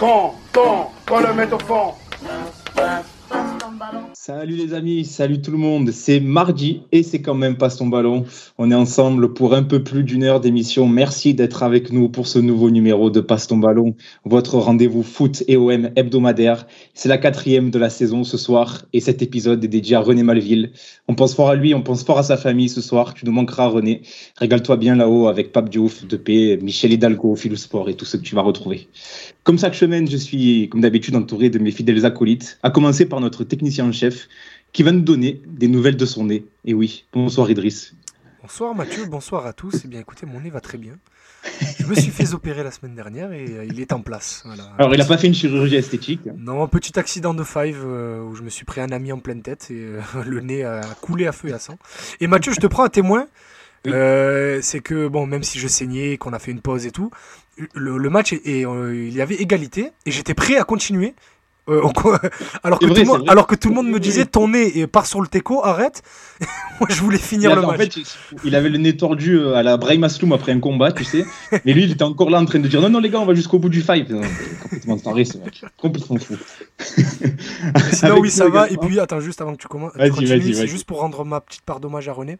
Fond, faut le mettre au. Salut les amis, salut tout le monde. C'est mardi et c'est quand même pas son ballon. On est ensemble pour un peu plus d'une heure d'émission. Merci d'être avec nous pour ce nouveau numéro de Passe ton ballon, votre rendez-vous foot et OM hebdomadaire. C'est la quatrième de la saison ce soir et cet épisode est dédié à René Malville. On pense fort à lui, on pense fort à sa famille ce soir. Tu nous manqueras René. Régale-toi bien là-haut avec Pape Diouf, Depé, Michel Hidalgo, Philou Sport et tout ce que tu vas retrouver. Comme chaque semaine, je suis comme d'habitude entouré de mes fidèles acolytes, à commencer par notre technicien en chef qui va nous donner des nouvelles de son nez. Et oui, bonsoir Idriss. Bonsoir Mathieu, bonsoir à tous. Eh bien écoutez, mon nez va très bien. Je me suis fait opérer la semaine dernière et euh, il est en place. Alors il n'a pas fait une chirurgie esthétique Non, un petit accident de five euh, où je me suis pris un ami en pleine tête et euh, le nez a coulé à feu et à sang. Et Mathieu, je te prends un témoin. c'est que bon, même si je saignais, qu'on a fait une pause et tout, le, match et, il y avait égalité et j'étais prêt à continuer euh, alors, que tout le monde, alors que tout le monde me disait ton nez part sur le teco, arrête. Moi je voulais finir le match. En fait, il avait le nez tordu euh, à la Brahim Asloum après un combat, tu sais. Mais lui il était encore là en train de dire non, non les gars, on va jusqu'au bout du fight. complètement taré ce mec. Complètement fou. Sinon, oui, ça va. Et puis, attends, juste avant que tu commences, c'est juste pour rendre ma petite part d'hommage à René.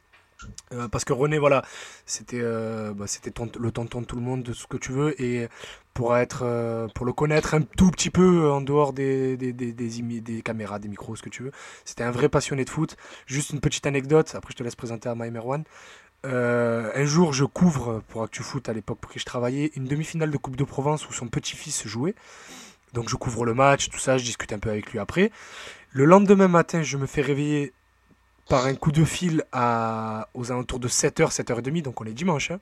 Euh, parce que René, voilà, c'était euh, bah, c'était le tonton de tout le monde, de ce que tu veux, et pour être, euh, pour le connaître un tout petit peu en dehors des des, des, caméras, des micros, ce que tu veux, c'était un vrai passionné de foot. Juste une petite anecdote, après je te laisse présenter à My un jour, je couvre pour Actu Foot à l'époque pour qui je travaillais une demi-finale de Coupe de Provence où son petit-fils jouait. Donc je couvre le match, tout ça, je discute un peu avec lui après. Le lendemain matin, je me fais réveiller par un coup de fil aux alentours de 7h, 7h30, donc on est dimanche, hein,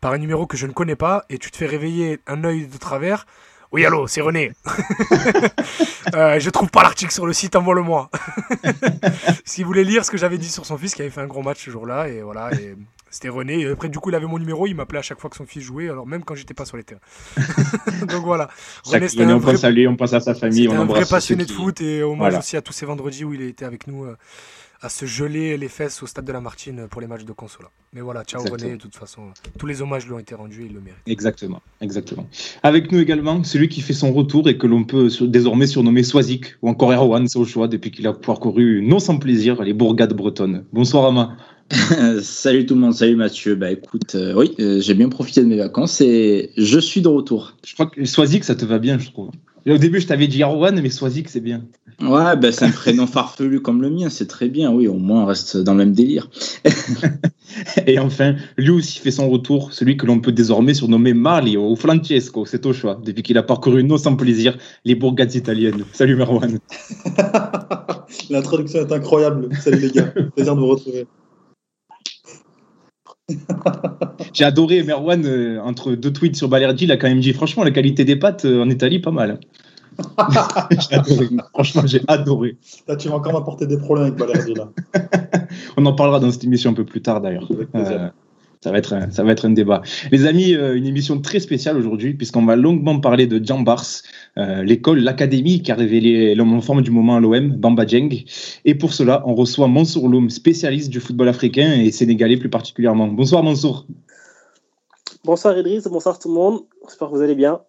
par un numéro que je ne connais pas, et tu te fais réveiller un œil de travers. Oui, allô, c'est René. euh, je trouve pas l'article sur le site, envoie-le-moi. S'il voulait lire ce que j'avais dit sur son fils qui avait fait un gros match ce jour-là, et voilà, et c'était René. Et après, du coup, il avait mon numéro, il m'appelait à chaque fois que son fils jouait, alors même quand j'étais pas sur les terrains. donc voilà. René, c'était un, vrai... on on pense à sa famille, on un vrai passionné de foot, et hommage aussi à tous ces vendredis où il était avec nous. Euh, à se geler les fesses au stade de la Martine pour les matchs de consola. Mais voilà, ciao René, de toute façon, tous les hommages lui ont été rendus et il le mérite. Exactement, exactement. Avec nous également, celui qui fait son retour et que l'on peut désormais surnommer Swazik ou encore Erwan, c'est au choix, depuis qu'il a parcouru non sans plaisir les bourgades bretonnes. Bonsoir Ama. salut tout le monde, salut Mathieu. Bah écoute, euh, oui, euh, j'ai bien profité de mes vacances et je suis de retour. Je crois que Swazik, ça te va bien, je trouve. au début, je t'avais dit Erwan, mais Swazik, c'est bien. Ouais, bah, c'est un prénom farfelu comme le mien, c'est très bien. Oui, au moins, on reste dans le même délire. et enfin, lui aussi fait son retour, celui que l'on peut désormais surnommer Mario ou Francesco, c'est au choix, depuis qu'il a parcouru non sans plaisir les bourgades italiennes. Salut Merwan. L'introduction est incroyable. Salut les gars, plaisir de vous retrouver. J'ai adoré Merwan euh, entre deux tweets sur Balerdi, il a quand même dit franchement la qualité des pâtes euh, en Italie pas mal. Franchement, j'ai adoré. Là, tu vas encore m'apporter des problèmes avec Valérie. Là. On en parlera dans cette émission un peu plus tard d'ailleurs. Ça va, être un, ça va être un débat. Les amis, euh, une émission très spéciale aujourd'hui, puisqu'on va longuement parler de Jean Bars, euh, l'école, l'académie qui a révélé l'homme en forme du moment à l'OM, Bamba Dieng. Et pour cela, on reçoit Mansour Loum, spécialiste du football africain et sénégalais plus particulièrement. Bonsoir Mansour. Bonsoir Idriss, bonsoir tout le monde. J'espère que vous allez bien.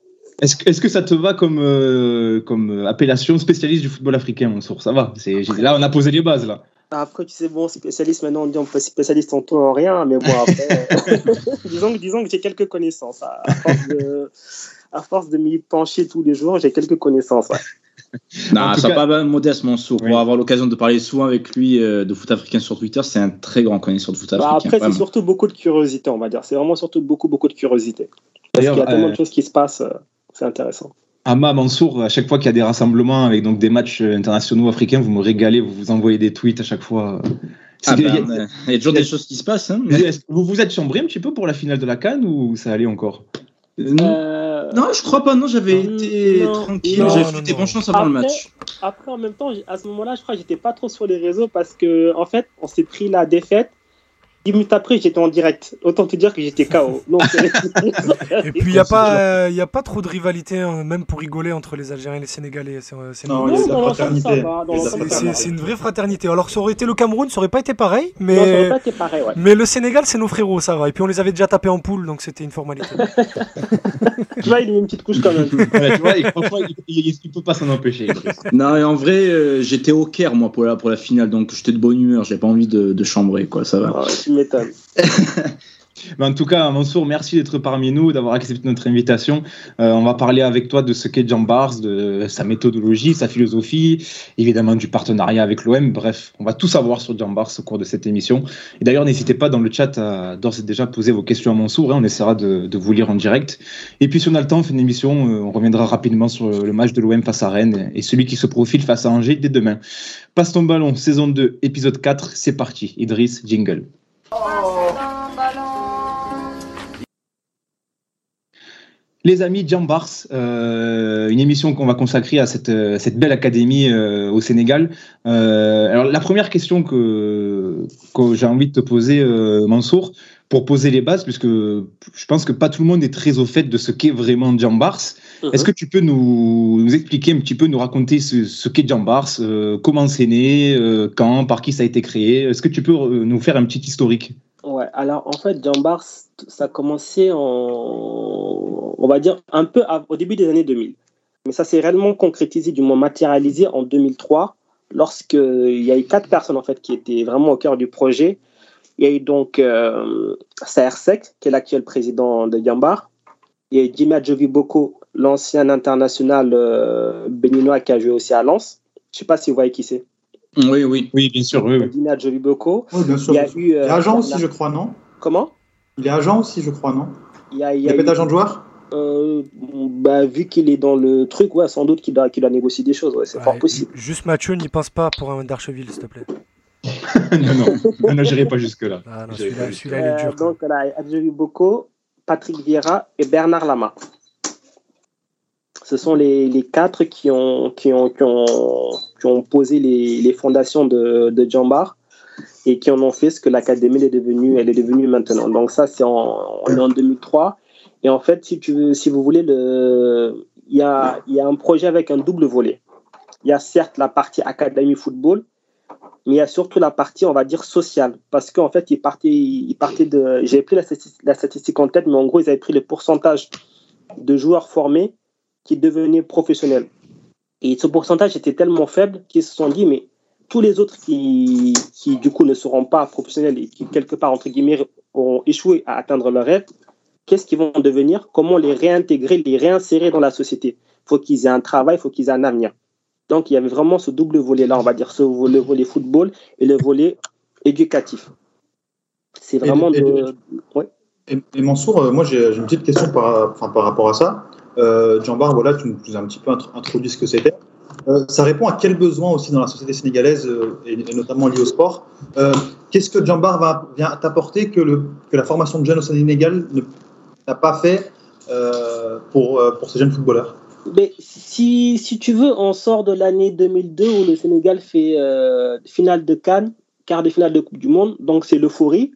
Est-ce que ça te va comme, euh, comme appellation spécialiste du football africain, Mansour? Ça va. Là, on a posé les bases. là. Après, tu sais, bon, spécialiste, maintenant, on dit on peut spécialiste en tout en rien, mais bon, après, disons, disons que j'ai quelques connaissances. À, force de, m'y pencher tous les jours, j'ai quelques connaissances. non, ça cas... pas modeste, Mansour. Pour avoir l'occasion de parler souvent avec lui euh, de foot africain sur Twitter, c'est un très grand connaisseur de foot bah, africain. après, c'est surtout beaucoup de curiosité, on va dire. C'est vraiment surtout beaucoup, beaucoup de curiosité. Parce qu'il y a tellement de euh, choses qui se passent. Euh, c'est intéressant. Ama Mansour, à chaque fois qu'il y a des rassemblements avec donc des matchs internationaux africains, vous me régalez, vous vous envoyez des tweets à chaque fois. Ah ben, il, y a, toujours des choses qui se passent. Hein, vous vous êtes chambré un petit peu pour la finale de la Cannes ou ça allait encore? Euh, euh, non. je crois pas. Non, j'avais été tranquille. J'ai fait des bonnes chances avant le match. Après, en même temps, à ce moment-là, je crois que j'étais pas trop sur les réseaux parce que, en fait, on s'est pris la défaite 10 minutes après, j'étais en direct. Autant te dire que j'étais KO. et puis, il n'y a, pas, a pas trop de rivalité, hein, même pour rigoler, entre les Algériens et les Sénégalais. C'est une vraie fraternité. Alors, ça aurait été le Cameroun, ça aurait pas été pareil. Mais, mais le Sénégal, c'est nos frérots, ça va. Et puis, on les avait déjà tapés en poule, donc c'était une formalité. tu vois, il y a une petite couche quand même. tu vois, il, ne peut pas s'en empêcher. non, et en vrai, euh, j'étais au Caire, moi, pour la, pour la finale, donc j'étais de bonne humeur. J'ai pas envie de, de chambrer, quoi. Ça va. en tout cas, Mansour, merci d'être parmi nous, d'avoir accepté notre invitation. Euh, on va parler avec toi de ce qu'est Jean Bars, de sa méthodologie, sa philosophie, évidemment du partenariat avec l'OM. Bref, on va tout savoir sur Jean Bars au cours de cette émission. Et d'ailleurs, n'hésitez pas dans le chat à d'ores et déjà poser vos questions à Mansour. Hein, on essaiera de, vous lire en direct. Et puis, si on a le temps, on fait une émission. Euh, on reviendra rapidement sur le match de l'OM face à Rennes et celui qui se profile face à Angers dès demain. Passe ton ballon, saison 2, épisode 4. C'est parti. Idriss, jingle. Les amis Jambars, euh, une émission qu'on va consacrer à cette, euh, belle académie euh, au Sénégal. Alors la première question que, que j'ai envie de te poser, Mansour, pour poser les bases, puisque je pense que pas tout le monde est très au fait de ce qu'est vraiment Jambars. Est-ce que tu peux nous, nous, expliquer un petit peu, nous raconter ce, ce qu'est Jambars, comment c'est né, quand, par qui ça a été créé? Est-ce que tu peux nous faire un petit historique? Ouais, alors en fait, Jambars, ça a commencé en, on va dire, un peu au début des années 2000. Mais ça s'est réellement concrétisé, du moins matérialisé en 2003, lorsqu'il y a eu quatre personnes en fait qui étaient vraiment au cœur du projet. Il y a eu donc euh, Sek, qui est l'actuel président de Jambar. Il y a eu Boko, l'ancien international euh, béninois qui a joué aussi à Lens. Je ne sais pas si vous voyez qui c'est. Oui, oui, oui, bien sûr. Oui. Oui, bien sûr. Il, y a eu, euh, il est agent aussi, je crois, non? Comment? Il est agent aussi, je crois, non? Il y a, il y a, il agent de joueur euh, bah, vu qu'il est dans le truc, ouais, sans doute qu'il doit, qu'il doit négocier des choses, ouais, c'est fort possible. Juste Mathieu, n'y pense pas pour un d'Archeville, s'il te plaît. non, non, non, j'irai pas jusque-là. Ah, celui-là, celui-là, il est dur. Euh, donc, là, Adjovi Boko, Patrick Vieira et Bernard Lama. Ce sont les, les quatre qui ont, qui ont, qui ont, posé les, les fondations de, de Jambar et qui en ont fait ce que l'académie est devenue, elle est devenue maintenant. Donc ça, c'est en, en 2003. Et en fait, si, tu veux, si vous voulez, le, il, y a, y a un projet avec un double volet. Il y a certes la partie académie football, mais il y a surtout la partie, on va dire, sociale. Parce qu'en fait, ils partaient, ils partaient de. J'ai pris la la statistique en tête, mais en gros, ils avaient pris le pourcentage de joueurs formés qui devenaient professionnels. Et ce pourcentage était tellement faible qu'ils se sont dit, mais tous les autres qui, qui, du coup, ne seront pas professionnels et qui, quelque part, entre guillemets, auront échoué à atteindre leur rêve, qu'est-ce qu'ils vont devenir, comment les réintégrer, les réinsérer dans la société? Il faut qu'ils aient un travail, il faut qu'ils aient un avenir. Donc, il y avait vraiment ce double volet-là, on va dire, ce volet, le volet football et le volet éducatif. C'est vraiment et, de. Et, Mansour, euh, moi j'ai une petite question par, enfin, par rapport à ça. Euh, Jean-Bar, voilà, tu nous as un petit peu introduit ce que c'était. Euh, ça répond à quel besoin aussi dans la société sénégalaise euh, et, notamment lié au sport Qu'est-ce que Jambar va, vient t'apporter que, le, que la formation de jeunes au Sénégal n'a pas fait euh, pour, euh, pour ces jeunes footballeurs? Mais si, si tu veux, on sort de l'année 2002 où le Sénégal fait euh, finale de Cannes, quart de finale de Coupe du Monde, donc c'est l'euphorie.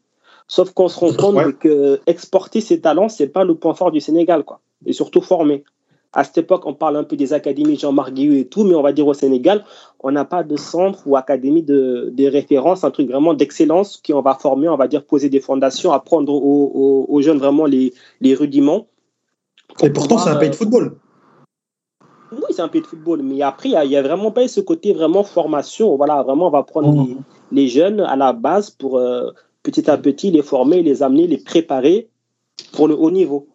Sauf qu'on se rend compte que exporter ses talents, c'est pas le point fort du Sénégal, quoi. Et surtout former à cette époque, on parle un peu des académies Jean-Marc Guillou et tout, mais on va dire au Sénégal, on n'a pas de centre ou académie de, référence, un truc vraiment d'excellence qui on va former, on va dire poser des fondations, apprendre aux, jeunes vraiment les, rudiments. Et pourtant, c'est un pays de football. Oui, c'est un pays de football, mais après, il n'y a, vraiment pas ce côté vraiment formation. Voilà, vraiment, on va prendre mmh. les, jeunes à la base pour euh, petit à petit les former, les amener, les préparer pour le haut niveau.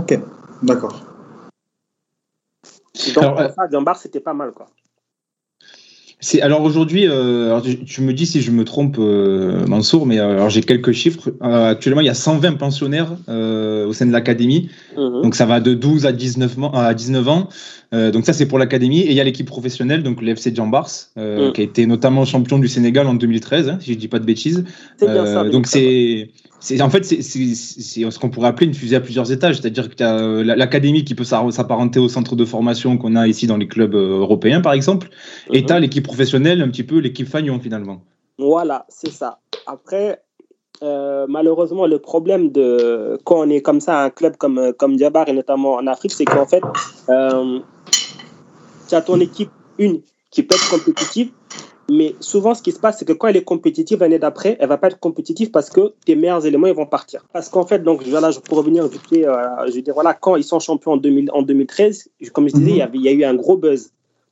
Ok, d'accord. Donc, alors, ça, c'était pas mal, quoi. alors aujourd'hui, euh, tu me dis si je me trompe, euh, Mansour, mais euh, alors j'ai quelques chiffres. actuellement, il y a 120 pensionnaires au sein de l'académie, mhm. donc ça va de 12 à 19 ans. À 19 ans. donc ça, c'est pour l'académie. Et il y a l'équipe professionnelle, donc l'FC Jambars, mhm. qui a été notamment champion du Sénégal en 2013, hein, si je dis pas de bêtises. donc c'est en fait c'est ce qu'on pourrait appeler une fusée à plusieurs étages, c'est-à-dire que tu as euh, l'académie qui peut s'apparenter au centre de formation qu'on a ici dans les clubs euh, européens par exemple, et mhm. tu as l'équipe professionnelle, un petit peu l'équipe Fagnon finalement. Voilà, c'est ça. Après, euh, malheureusement, le problème de quand on est comme ça, un club comme, comme Diabar et notamment en Afrique, c'est qu'en fait, euh, tu as ton équipe, une, qui peut être compétitive, mais souvent, ce qui se passe, c'est que quand elle est compétitive l'année d'après, elle va pas être compétitive parce que tes meilleurs éléments, ils vont partir. Parce qu'en fait, donc, voilà, pour revenir vite euh, je veux dire, voilà, quand ils sont champions en, 2000, en 2013, comme je disais, il, y avait, il y a eu un gros buzz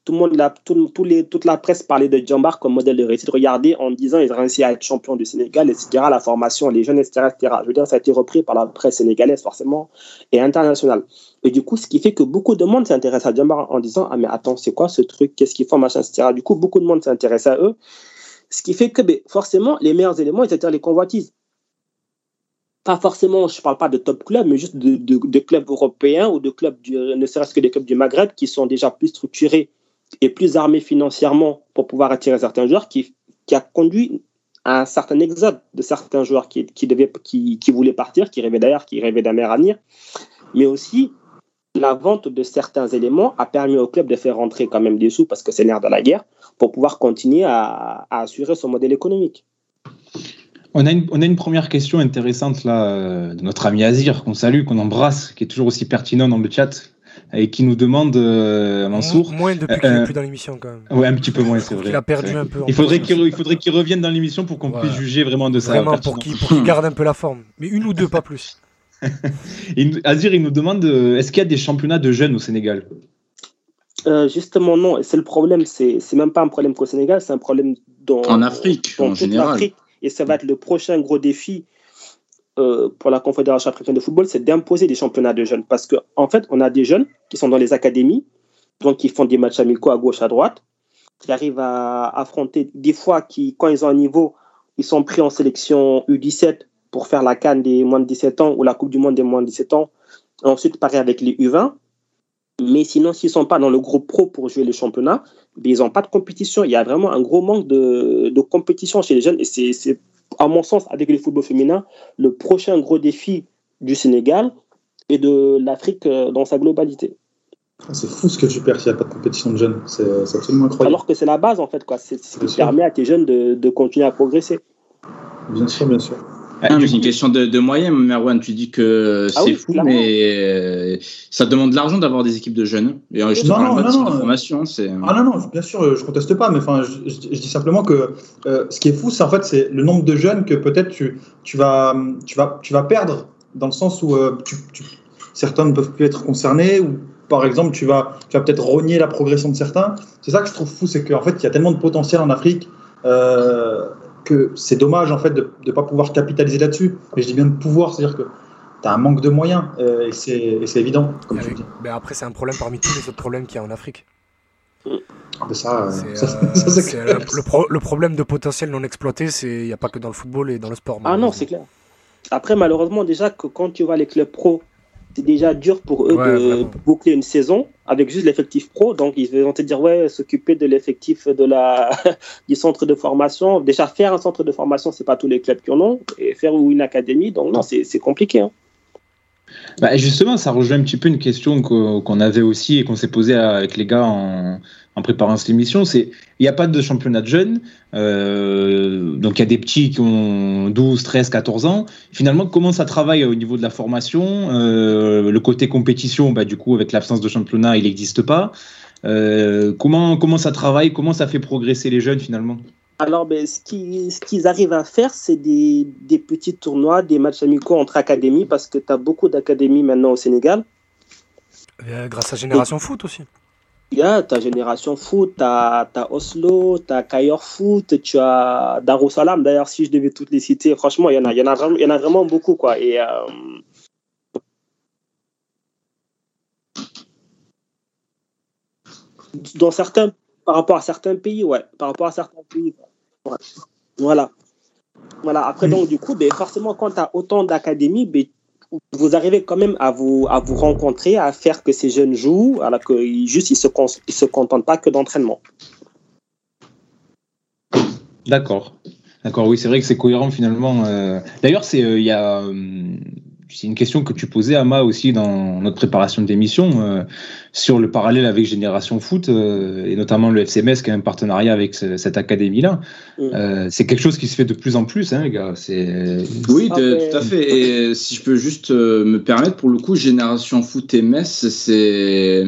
tout le monde, la, tout, les, toute la presse parlait de Djambar comme modèle de réussite. Regardez en disant ils ont réussi à être champion du Sénégal, etc. La formation, les jeunes, etc., etc. Je veux dire, ça a été repris par la presse sénégalaise, forcément, et internationale. Et du coup, ce qui fait que beaucoup de monde s'intéresse à Djambar en disant Ah, mais attends, c'est quoi ce truc? Qu'est-ce qu'ils font, machin, etc. Du coup, beaucoup de monde s'intéresse à eux. Ce qui fait que, ben, forcément, les meilleurs éléments, étaient les convoitises pas forcément, je ne parle pas de top clubs, mais juste de, clubs européens ou de clubs, ne serait-ce que des clubs du Maghreb qui sont déjà plus structurés et plus armé financièrement pour pouvoir attirer certains joueurs, qui, a conduit à un certain exode de certains joueurs qui, devaient, qui, voulaient partir, qui rêvaient d'ailleurs, qui rêvaient d'un meilleur avenir, mais aussi la vente de certains éléments a permis au club de faire rentrer quand même des sous parce que c'est l'air de la guerre pour pouvoir continuer à, à, assurer son modèle économique. On a, une, on a une première question intéressante là euh, de notre ami Azir qu'on salue, qu'on embrasse, qui est toujours aussi pertinent dans le chat et qui nous demande, euh, Mansour. Moins depuis qu'il n'est euh, plus dans l'émission, quand même. Oui, un petit peu moins, c'est vrai. Il a perdu un peu. Il faudrait qu'il revienne dans l'émission pour qu'on puisse juger vraiment de ça. Vraiment, pour qu'il garde un peu la forme. Mais une ou deux, pas plus. Azir, il nous demande euh, est-ce qu'il y a des championnats de jeunes au Sénégal? Justement, non. C'est le problème. C'est même pas un problème qu'au Sénégal, c'est un problème dans. En Afrique, en général. Et ça va être le prochain gros défi euh, pour la Confédération africaine de football, c'est d'imposer des championnats de jeunes. Parce qu'en en fait, on a des jeunes qui sont dans les académies, donc qui font des matchs amicaux à gauche, à droite, qui arrivent à affronter des fois, qui, quand ils ont un niveau, ils sont pris en sélection U17 pour faire la Cannes des moins de 17 ans ou la Coupe du Monde des moins de 17 ans. Ensuite, pareil avec les U20. Mais sinon, s'ils ne sont pas dans le groupe pro pour jouer le championnat, ben, ils n'ont pas de compétition. Il y a vraiment un gros manque de, de compétition chez les jeunes et c'est à mon sens, avec le football féminin, le prochain gros défi du Sénégal et de l'Afrique euh, dans sa globalité. Ah, c'est fou ce que tu perds s'il n'y a pas de compétition de jeunes. C'est absolument incroyable. Alors que c'est la base, en fait. C'est ce qui permet à tes jeunes de, de continuer à progresser. Bien sûr, bien sûr. Ah, c'est une question de, de moyens, Merwan. Tu dis que ah c'est fou, mais euh, ça demande de l'argent d'avoir des équipes de jeunes. Et je te non, parle non, pas non, de formation. Ah non, non, bien sûr, je conteste pas, mais enfin, je, je, dis simplement que euh, ce qui est fou, c'est en fait c'est le nombre de jeunes que peut-être tu, tu, vas, tu, vas, tu vas perdre dans le sens où euh, tu, certains ne peuvent plus être concernés ou par exemple, tu vas, tu vas peut-être rogner la progression de certains. C'est ça que je trouve fou, c'est qu'en fait, il y a tellement de potentiel en Afrique. Euh, que c'est dommage en fait de ne pas pouvoir capitaliser là-dessus. Mais je dis bien de pouvoir, c'est-à-dire que tu as un manque de moyens euh, et c'est évident, comme tu dis. Mais après, c'est un problème parmi tous les autres problèmes qu'il y a en Afrique. ça, c'est le, problème de potentiel non exploité, il n'y a pas que dans le football et dans le sport. Ah non, c'est clair. Après, malheureusement, déjà que quand tu vois les clubs pro c'est déjà dur pour eux de boucler une saison avec juste l'effectif pro. Donc, ils vont te dire, ouais, s'occuper de l'effectif de la, du centre de formation. Déjà, faire un centre de formation, c'est pas tous les clubs qui en ont. Et faire une académie, donc non, c'est compliqué. Hein. Bah justement, ça rejoint un petit peu une question qu'on avait aussi et qu'on s'est posé avec les gars en, en préparant cette émission, c'est il n'y a pas de championnat de jeunes, euh, donc il y a des petits qui ont 12, 13, 14 ans. Finalement, comment ça travaille au niveau de la formation euh, Le côté compétition, bah, du coup, avec l'absence de championnat, il n'existe pas. Euh, comment, comment ça travaille Comment ça fait progresser les jeunes finalement? Alors, ben, ce qu'ils ce arrivent à faire, c'est des, des, petits tournois, des matchs amicaux entre académies, parce que tu as beaucoup d'académies maintenant au Sénégal. grâce à Génération Foot aussi. Il y a ta Génération Foot, tu as, Oslo, tu as Kayor Foot, tu as Darussalam. D'ailleurs, si je devais toutes les citer, franchement, il y en a, y vraiment, y en a vraiment beaucoup. Quoi. Et, euh, dans certains, par rapport à certains pays, ouais. Par rapport à certains pays. Voilà. Voilà. Après, donc, du coup, ben, forcément, quand tu as autant d'académies, ben, vous arrivez quand même à vous, à vous rencontrer, à faire que ces jeunes jouent, alors que juste ils se, contentent pas que d'entraînement. D'accord. D'accord, oui, c'est vrai que c'est cohérent finalement. Euh. D'ailleurs, c'est euh, il y a euh, c'est une question que tu posais, Ama, aussi dans notre préparation d'émission, euh, sur le parallèle avec Génération Foot, euh, et notamment le FCMS qui a un partenariat avec cette académie-là. Mm. Euh, c'est quelque chose qui se fait de plus en plus, hein, les gars. Oui, tout à fait. Et si je peux juste me permettre, pour le coup, Génération Foot et Metz, c'est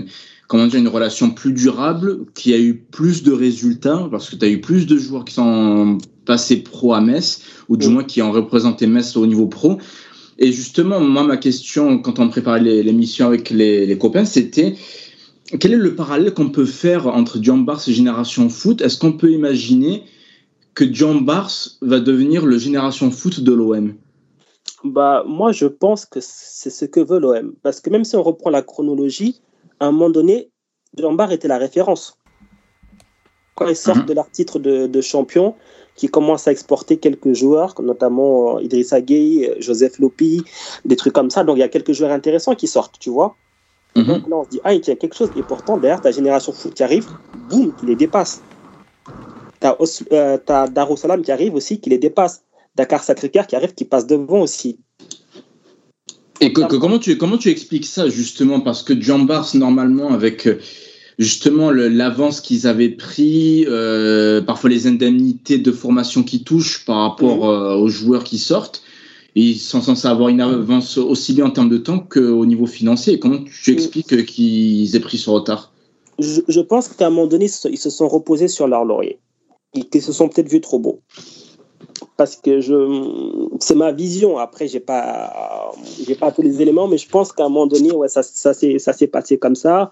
comment dire, une relation plus durable, qui a eu plus de résultats, parce que tu as eu plus de joueurs qui sont passés pro à Metz, ou du mm. moins qui ont représenté Metz au niveau pro. Et justement, moi, ma question, quand on préparait l'émission avec les, copains, c'était quel est le parallèle qu'on peut faire entre John Bars et Génération Foot? Est-ce qu'on peut imaginer que John Bars va devenir le Génération Foot de l'OM bah, Moi, je pense que c'est ce que veut l'OM. Parce que même si on reprend la chronologie, à un moment donné, John Bars était la référence. Quand il sort mhm. de leur titre de, de champion, qui commence à exporter quelques joueurs, notamment euh, Idrissa Gueye, Joseph Lopi, des trucs comme ça. Donc il y a quelques joueurs intéressants qui sortent, tu vois. Mhm. Donc là, on se dit, ah, il y a quelque chose. Et pourtant, derrière, ta génération foot qui arrive, boum, qui les dépasse. T'as euh, Darussalam qui arrive aussi, qui les dépasse. Dakar Sacré-Cœur qui arrive, qui passe devant aussi. Et comment, tu, comment tu expliques ça, justement? Parce que Jambars, normalement, avec euh, justement l'avance qu'ils avaient pris, euh, parfois les indemnités de formation qui touchent par rapport mhm. euh, aux joueurs qui sortent. ils sont censés avoir une avance aussi bien en termes de temps qu'au niveau financier. Comment tu mhm. expliques qu'ils aient pris ce retard? Je, pense qu'à un moment donné, ils se sont reposés sur leur laurier. Ils se sont peut-être vus trop beaux. Parce que je, c'est ma vision. Après, j'ai pas, j'ai pas tous les éléments, mais je pense qu'à un moment donné, ouais, ça, ça s'est passé comme ça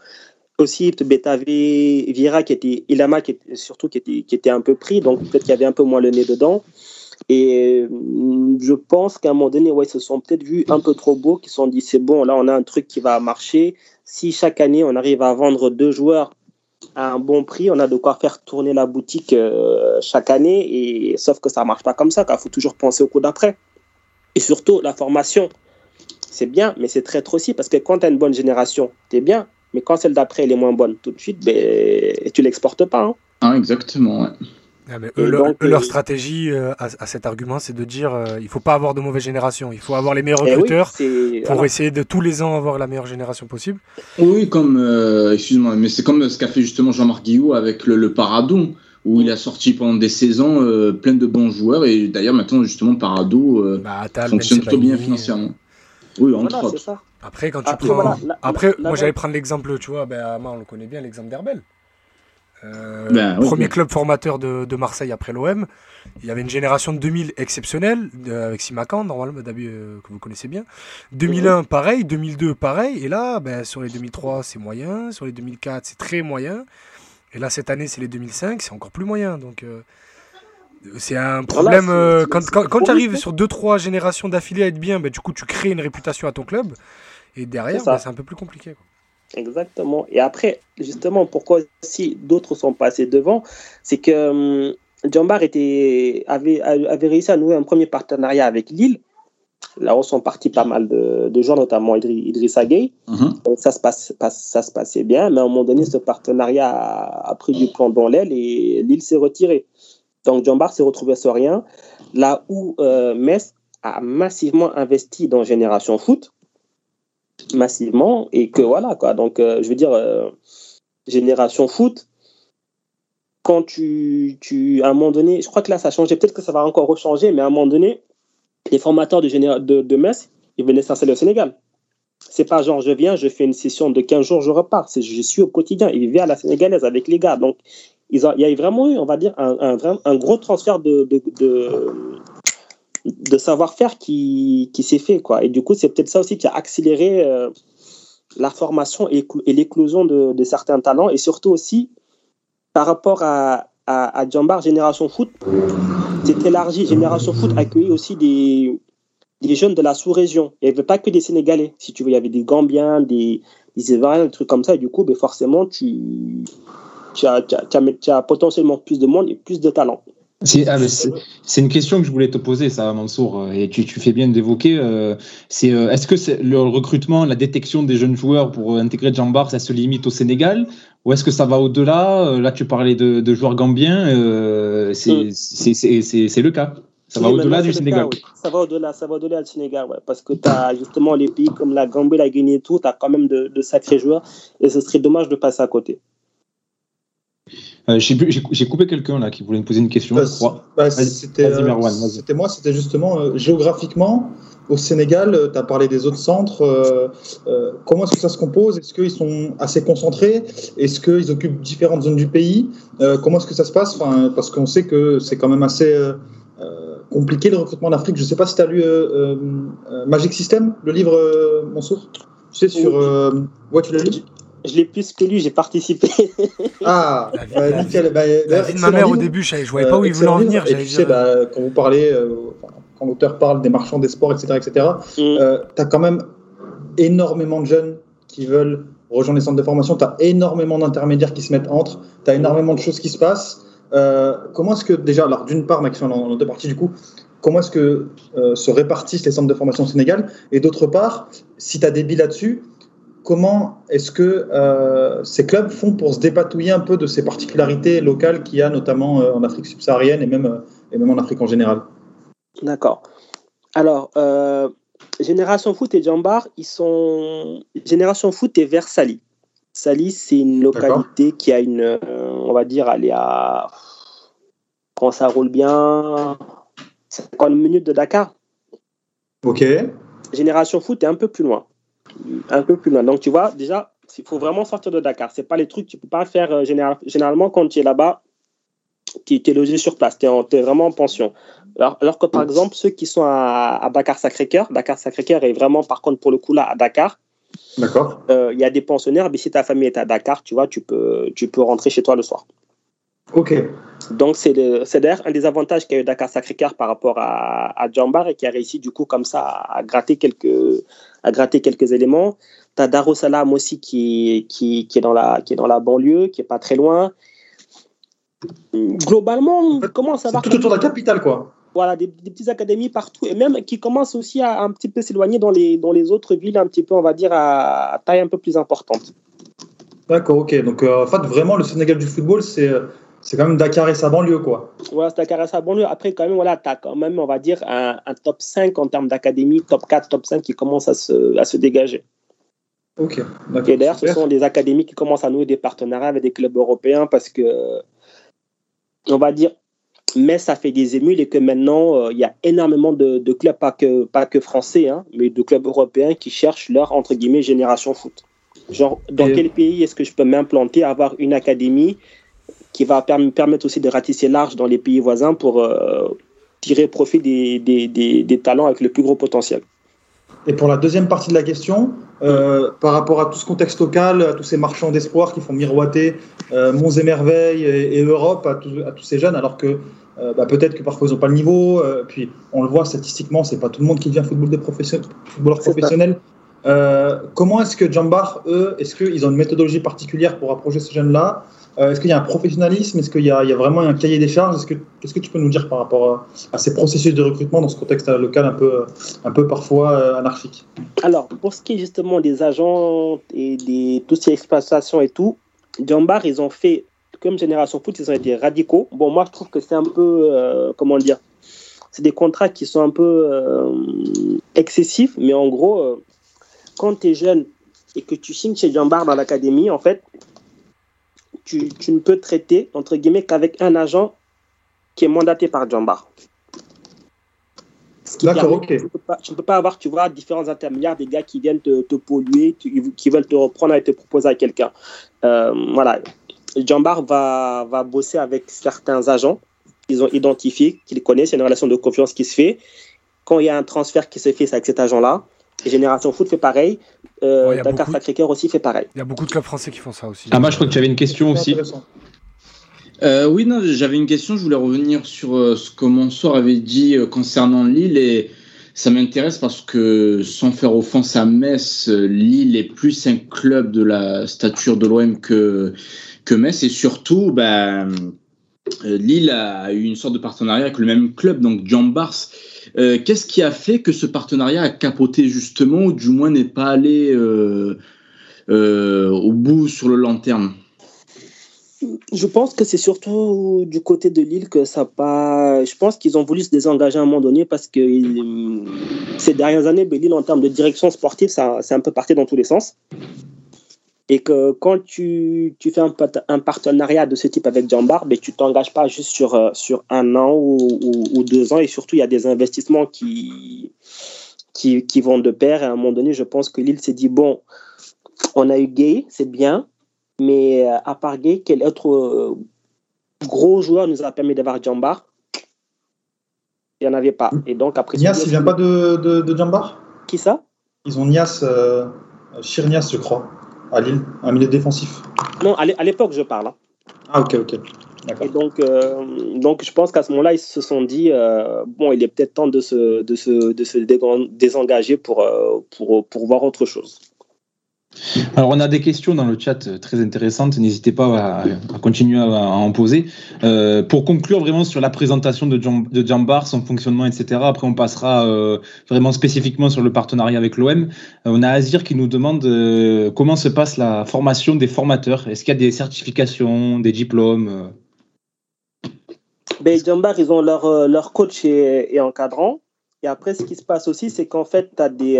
aussi Betavé, Vira qui était Ilama qui était surtout qui était qui était un peu pris donc peut-être qu'il y avait un peu moins le nez dedans. Et mm, je pense qu'à un moment donné ouais ils se sont peut-être vus un peu trop beaux qui se sont dit c'est bon là on a un truc qui va marcher. Si chaque année on arrive à vendre deux joueurs à un bon prix on a de quoi faire tourner la boutique euh, chaque année. Et sauf que ça marche pas comme ça il faut toujours penser au coup d'après. Et surtout la formation c'est bien mais c'est très trop aussi parce que quand tu as une bonne génération tu es bien mais quand celle d'après elle est moins bonne tout de suite, ben, tu l'exportes pas. Hein. Ah, exactement, ouais. Ah, leur, euh, stratégie euh, à, cet argument, c'est de dire euh, il faut pas avoir de mauvaise génération, il faut avoir les meilleurs eh recruteurs pour essayer de tous les ans avoir la meilleure génération possible. Oui, comme excuse-moi, mais c'est comme ce qu'a fait justement Jean-Marc Guillou avec le, le Paradon, où il a sorti pendant des saisons plein de bons joueurs et d'ailleurs maintenant justement Parado bah, fonctionne plutôt bien financièrement. Oui, entre autres. Après, quand tu prends. Après, moi, j'allais prendre l'exemple, tu vois, ben, on le connaît bien, l'exemple d'Herbel. Euh, ben, premier club formateur de, de Marseille après l'OM. Il y avait une génération de 2000 exceptionnelle, avec Simacan, normalement, euh, que vous connaissez bien. 2001, pareil. 2002, pareil. Et là, ben, sur les 2003, c'est moyen. Sur les 2004, c'est très moyen. Et là, cette année, c'est les 2005, c'est encore plus moyen. Donc, euh, c'est un problème. Euh, quand, quand, tu arrives sur 2-3 générations d'affilée à être bien, bah, du coup, tu crées une réputation à ton club. Et derrière, bah, c'est un peu plus compliqué. Exactement. Et après, justement, pourquoi si d'autres sont passés devant, c'est que hum, était, avait, avait réussi à nouer un premier partenariat avec Lille. Là où sont partis pas mal de, de gens, notamment Idrissa Gueye. Mm-hmm. ça, se passe, ça se passait bien, mais à un moment donné, ce partenariat a, a pris du plomb dans l'aile et Lille s'est retiré. Donc Bar s'est retrouvé sur rien, là où euh, Metz a massivement investi dans Génération Foot, massivement, et que voilà, quoi. Donc, euh, je veux dire, euh, Génération Foot, quand tu, tu, à un moment donné, je crois que là, ça a changé, peut-être que ça va encore rechanger, mais à un moment donné, les formateurs de, de, de Metz, ils venaient s'installer au Sénégal. C'est pas genre, je viens, je fais une session de 15 jours, je repars. Je suis au quotidien. Ils vivaient à la sénégalaise avec les gars. Donc, il y a vraiment eu, on va dire, un, un, gros transfert de, savoir-faire qui, qui s'est fait. Quoi. Et du coup, c'est peut-être ça aussi qui a accéléré euh, la formation et, l'éclosion de, certains talents. Et surtout aussi, par rapport à, à, à Génération Foot, c'est élargi. Génération Foot accueilli aussi des, des jeunes de la sous-région. Il n'y avait pas que des Sénégalais, si tu veux. Il y avait des Gambiens, des, des Ivoiriens, des trucs comme ça. Et du coup, ben forcément, tu tu as, potentiellement plus de monde et plus de talent. Ah, c'est une question que je voulais te poser, ça, Mansour, et tu, fais bien d'évoquer. Euh, c'est euh, est-ce que le recrutement, la détection des jeunes joueurs pour intégrer Jambar, ça se limite au Sénégal, ou est-ce que ça va au-delà? Euh, Là, tu parlais de, joueurs gambiens, c'est mm. le cas. Ça va au-delà du Sénégal. Ça va au-delà, ça va au-delà du Sénégal, ouais, parce que tu as justement les pays comme la Gambie, la Guinée et tout, tu as quand même de, sacrés joueurs et ce serait dommage de passer à côté. Euh, j'ai coupé quelqu'un là qui voulait me poser une question. Bah, bah, c'était moi, c'était justement euh, géographiquement au Sénégal, euh, tu as parlé des autres centres. comment est-ce que ça se compose? Est-ce qu'ils sont assez concentrés? Est-ce qu'ils occupent différentes zones du pays? Comment est-ce que ça se passe? Enfin, Parce qu'on sait que c'est quand même assez compliqué le recrutement en Afrique. Je ne sais pas si tu as lu Magic System, le livre Mansour Tu sais, sur. ouais, tu l'as lu? Je l'ai plus que lui, j'ai participé. Ah, bah, nickel. Bah, la vie de ma mère au début, je ne voyais pas où il voulait en venir. Et tu sais, bah, quand vous parlez, euh, quand l'auteur parle des marchands des sports, etc., etc., tu as quand même énormément de jeunes qui veulent rejoindre les centres de formation. Tu as énormément d'intermédiaires qui se mettent entre. Tu as énormément de choses qui se passent. Euh, comment est-ce que, déjà, alors d'une part, Maxime, en deux parties du coup, comment est-ce que euh, se répartissent les centres de formation au Sénégal? Et d'autre part, si tu as des billes là-dessus, comment est-ce que euh, ces clubs font pour se dépatouiller un peu de ces particularités locales qu'il y a notamment euh, en Afrique subsaharienne et même, euh, et même en Afrique en général? D'accord. Alors, Génération Foot et Jambar, ils sont. Génération Foot est vers Sali. Sali, c'est une localité qui a une. on va dire, elle est à. Quand ça roule bien, 50 minutes de Dakar. Ok. Génération Foot est un peu plus loin un peu plus loin. Donc, tu vois, déjà, il faut vraiment sortir de Dakar. C'est pas les trucs, tu peux pas faire euh, généralement quand tu es là-bas, tu es logé sur place, tu es, vraiment en pension. Alors, que par exemple, ceux qui sont à, Dakar-Sacré-Cœur, Dakar-Sacré-Cœur est vraiment, par contre, pour le coup, là, à Dakar. D'accord. Euh, il y a des pensionnaires, mais si ta famille est à Dakar, tu vois, tu peux, tu peux rentrer chez toi le soir. Ok. Donc, c'est d'ailleurs un des avantages qu'a eu Dakar Sacré-Cœur par rapport à, à Jambar et qui a réussi, du coup, comme ça, à gratter quelques, à gratter quelques éléments. Tu as Darussalam aussi qui, qui, qui, est dans la, qui est dans la banlieue, qui est pas très loin. Globalement, comment ça va Tout autour de la capitale, quoi. Voilà, des, petites académies partout, et même qui commencent aussi à un petit peu s'éloigner dans les, dans les autres villes, un petit peu, on va dire, à, taille un peu plus importante. D'accord, ok. Donc, euh, en fait, vraiment, le Sénégal du football, c'est c'est quand même Dakar et sa banlieue, quoi. Ouais, c'est Dakar et sa banlieue. Après, quand même, voilà, tu as quand même, on va dire, un, top 5 en termes d'académie, top 4, top 5 qui commence à se, à se dégager. Ok. Et d'ailleurs, ce sont des académies qui commencent à nouer des partenariats avec des clubs européens parce que, on va dire, mais ça fait des émules et que maintenant, euh, il y a énormément de, de, clubs, pas que, pas que français, hein, mais de clubs européens qui cherchent leur, entre guillemets, génération foot. Genre, dans quel pays est-ce que je peux m'implanter, avoir une académie qui va permettre aussi de ratisser large dans les pays voisins pour euh, tirer profit des, des, des, talents avec le plus gros potentiel. Et pour la deuxième partie de la question, euh, par rapport à tout ce contexte local, à tous ces marchands d'espoir qui font miroiter euh, Monts et Merveilles et, Europe à, à, tous ces jeunes, alors que bah, peut-être que parfois ils n'ont pas le niveau, puis on le voit statistiquement, c'est pas tout le monde qui devient football footballeur professionnel. comment est-ce que Jambar, eux, est-ce qu'ils ont une méthodologie particulière pour approcher ces jeunes-là? Euh, est-ce qu'il y a un professionnalisme? Est-ce qu'il y, a vraiment un cahier des charges? Qu'est-ce que tu peux nous dire par rapport à, ces processus de recrutement dans ce contexte local un peu, un peu parfois euh, anarchique? Alors, pour ce qui est justement des agents et des toutes ces exploitations et tout, Jambar, ils ont fait, comme Génération Foot, ils ont été radicaux. Bon, moi, je trouve que c'est un peu, euh, comment dire, c'est des contrats qui sont un peu excessifs, mais en gros, quand tu es jeune et que tu signes chez Jambar dans l'académie, en fait, tu, ne peux traiter, entre guillemets, qu'avec un agent qui est mandaté par Jambar. D'accord, ok. Tu ne peux, pas avoir, tu vois, différents intermédiaires, des gars qui viennent te, polluer, qui veulent te reprendre et te proposer à quelqu'un. Euh, voilà. Jambar va, va bosser avec certains agents qu'ils ont identifiés, qu'ils connaissent, il y a une relation de confiance qui se fait. Quand il y a un transfert qui se fait, c'est avec cet agent-là. Génération Foot fait pareil. Euh, Dakar Sacré-Cœur aussi fait pareil. Il y a beaucoup de clubs français qui font ça aussi. Ah, moi, je crois que tu avais une question aussi. Euh, oui, non, j'avais une question. Je voulais revenir sur euh, ce que Mansour avait dit concernant Lille et ça m'intéresse parce que sans faire offense à Metz, Lille est plus un club de la stature de l'OM que, que Metz et surtout, ben, Lille a eu une sorte de partenariat avec le même club, donc Jean Bars euh, qu'est-ce qui a fait que ce partenariat a capoté justement, ou du moins n'est pas allé euh, euh, au bout sur le long terme? Je pense que c'est surtout du côté de Lille que ça pas. Je pense qu'ils ont voulu se désengager à un moment donné parce que ces dernières années, ben, Lille, en termes de direction sportive, ça, c'est un peu parti dans tous les sens. Et que quand tu, tu fais un, un, partenariat de ce type avec Jambar, ben, tu t'engages pas juste sur, euh, sur un an ou, ou, deux ans. Et surtout, il y a des investissements qui, qui, qui vont de pair. Et à un moment donné, je pense que Lille s'est dit bon, on a eu Gay, c'est bien mais euh, à part Gay, quel autre euh, gros joueur nous a permis d'avoir Jambar? Il n'y en avait pas. Et donc après. Nias, il vient pas de, de, de Jambar? Qui ça? Ils ont Nias, euh, Chirnias, je crois, à Lille, un milieu défensif. Non, à l'époque, je parle. Hein. Ah, ok, ok. Et donc, euh, donc, je pense qu'à ce moment-là, ils se sont dit bon, il est peut-être temps de se, de se, de se désengager pour, pour, pour voir autre chose. Alors, on a des questions dans le chat euh, très intéressantes. N'hésitez pas à, continuer à, en poser. Euh, pour conclure vraiment sur la présentation de, Jambar, son fonctionnement, etc. Après, on passera euh, vraiment spécifiquement sur le partenariat avec l'OM. on a Azir qui nous demande comment se passe la formation des formateurs. Est-ce qu'il y a des certifications, des diplômes ben, Jambar, ils ont leur, leur coach et, et encadrant. Et après, ce qui se passe aussi, c'est qu'en fait, tu as des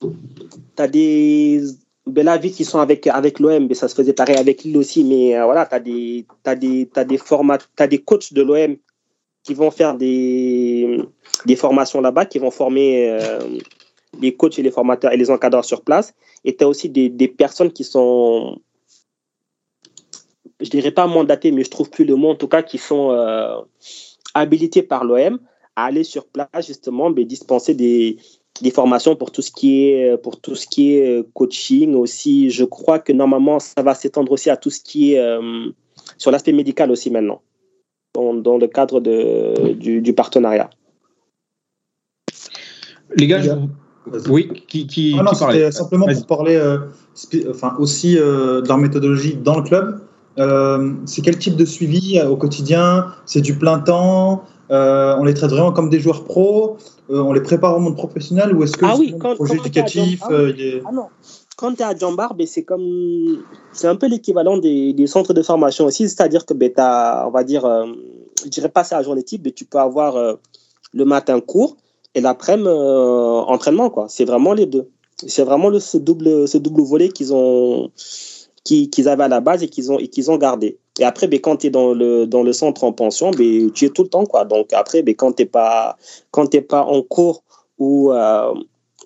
tu as des Bellavi qui sont avec, avec l'OM, mais ça se faisait pareil avec Lille aussi, mais euh, voilà, tu as des, as des, as des, formats, as des coachs de l'OM qui vont faire des, des formations là-bas, qui vont former euh, les coachs et les formateurs et les encadreurs sur place. Et tu as aussi des, des, personnes qui sont, je dirais pas mandatées, mais je trouve plus le mot en tout cas, qui sont euh, habilitées par l'OM à aller sur place justement, mais dispenser des, des formations pour tout ce qui est pour tout ce qui est euh, coaching aussi. Je crois que normalement ça va s'étendre aussi à tout ce qui est euh, sur l'aspect médical aussi maintenant, dans, le cadre de, du, partenariat. Les gars, oui, qui, qui, ah non, c'était simplement pour parler euh, enfin, aussi de leur méthodologie dans le club. c'est quel type de suivi au quotidien? C'est du plein temps? On les traite vraiment comme des joueurs pros euh, on les prépare au monde professionnel ou est-ce que ah oui, quand, projet éducatif euh, ah, non. Quand tu es à Jambar, ben, c'est comme c'est un peu l'équivalent des, centres de formation aussi, c'est-à-dire que ben, tu as, on va dire, euh, je dirais pas ça à journée type, mais tu peux avoir le matin cours et l'après-midi entraînement. quoi. C'est vraiment les deux. C'est vraiment le, ce, double, ce double volet qu'ils ont qu'ils avaient à la base et qu'ils ont, et qu'ils ont gardé. Et après, ben, quand tu es dans le, dans le centre en pension, ben, tu es tout le temps. Quoi. Donc après, ben, quand tu n'es pas, pas en cours ou, euh,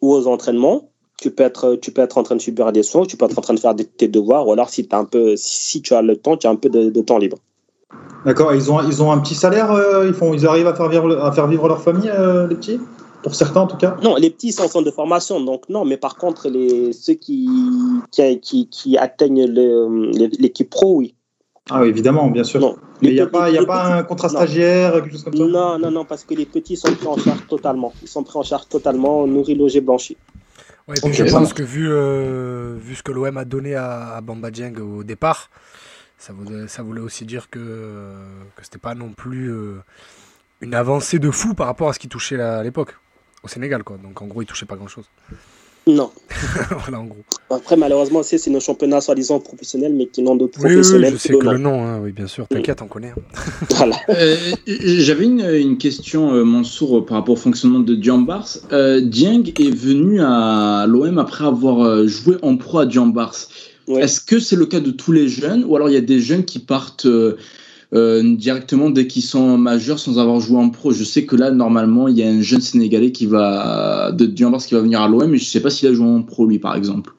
ou aux entraînements, tu peux, être, tu peux être en train de subir des soins, tu peux être en train de faire tes devoirs, ou alors si, as un peu, si tu as le temps, tu as un peu de, temps libre. D'accord, ils ont, ils ont un petit salaire, euh, ils, font, ils arrivent à faire vivre, à faire vivre leur famille, euh, les petits? Pour certains en tout cas? Non, les petits sont en centre de formation, donc non, mais par contre, les, ceux qui, qui, qui, atteignent l'équipe pro, oui. Ah oui, évidemment, bien sûr. Non. Mais il n'y a, pas, y a pas un contrat stagiaire, quelque chose comme ça? Non, non, non, parce que les petits sont pris en charge totalement. Ils sont pris en charge totalement, nourris, logés, blanchis. Ouais, je pense que vu, euh, vu ce que l'OM a donné à, Bamba Dieng au départ, ça voulait, ça voulait aussi dire que, que c'était pas non plus euh, une avancée de fou par rapport à ce qui touchait à l'époque au Sénégal, quoi. Donc en gros, il touchait pas grand-chose. Non. voilà, en gros. Après, malheureusement, c'est nos championnats soi-disant professionnels, mais qui n'ont de professionnels. Oui, je sais que, le nom, hein, oui, bien sûr. T'inquiète, on connaît. Hein. voilà. Euh, j'avais une, une, question, euh, Mansour, par rapport au fonctionnement de Diambars. Euh, Dieng est venu à l'OM après avoir euh, joué en pro à Diambars. Est-ce que c'est le cas de tous les jeunes, ou alors il y a des jeunes qui partent euh, directement dès qu'ils sont majeurs sans avoir joué en pro. Je sais que là, normalement, il y a un jeune Sénégalais qui va de Diambars qui va venir à l'OM, mais je ne sais pas s'il a joué en pro lui, par exemple.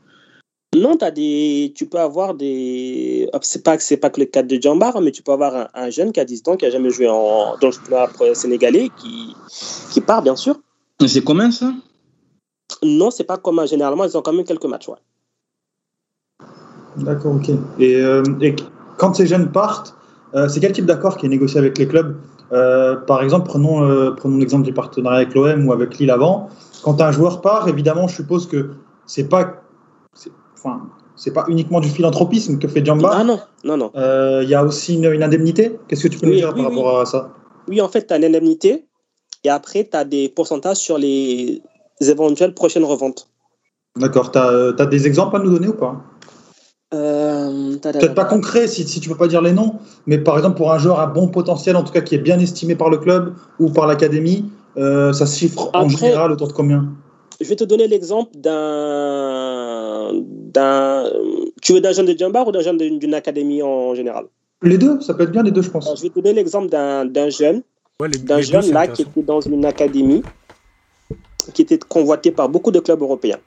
Non, as des... tu peux avoir des. C'est pas, c'est pas que le cas de Djambar, mais tu peux avoir un, jeune qui a 10 ans, qui a jamais joué en... dans le championnat sénégalais, qui... qui part, bien sûr. C'est commun, ça? Non, c'est pas commun. Généralement, ils ont quand même quelques matchs, ouais. D'accord, ok. Et, euh, et, quand ces jeunes partent, c'est quel type d'accord qui est négocié avec les clubs euh, Par exemple, prenons, euh, prenons l'exemple du partenariat avec l'OM ou avec Lille avant. Quand un joueur part, évidemment, je suppose que c'est pas, enfin, c'est pas uniquement du philanthropisme que fait Djamba. Ah non, non, non. Il y a aussi une, indemnité. Qu'est-ce que tu peux nous dire par rapport à ça? Oui, en fait, tu as une indemnité et après, tu as des pourcentages sur les éventuelles prochaines reventes. D'accord. Tu as, des exemples à nous donner ou pas? Euh, Peut-être pas concret si, si tu peux pas dire les noms, mais par exemple pour un joueur à bon potentiel, en tout cas qui est bien estimé par le club ou par l'académie, ça se chiffre en général autour de combien? Je vais te donner l'exemple d'un. Tu veux d'un jeune de Jambar ou d'un jeune d'une académie en général? Les deux, ça peut être bien les deux, je pense. je vais te donner l'exemple d'un jeune, d'un jeune là qui était dans une académie qui était convoité par beaucoup de clubs européens.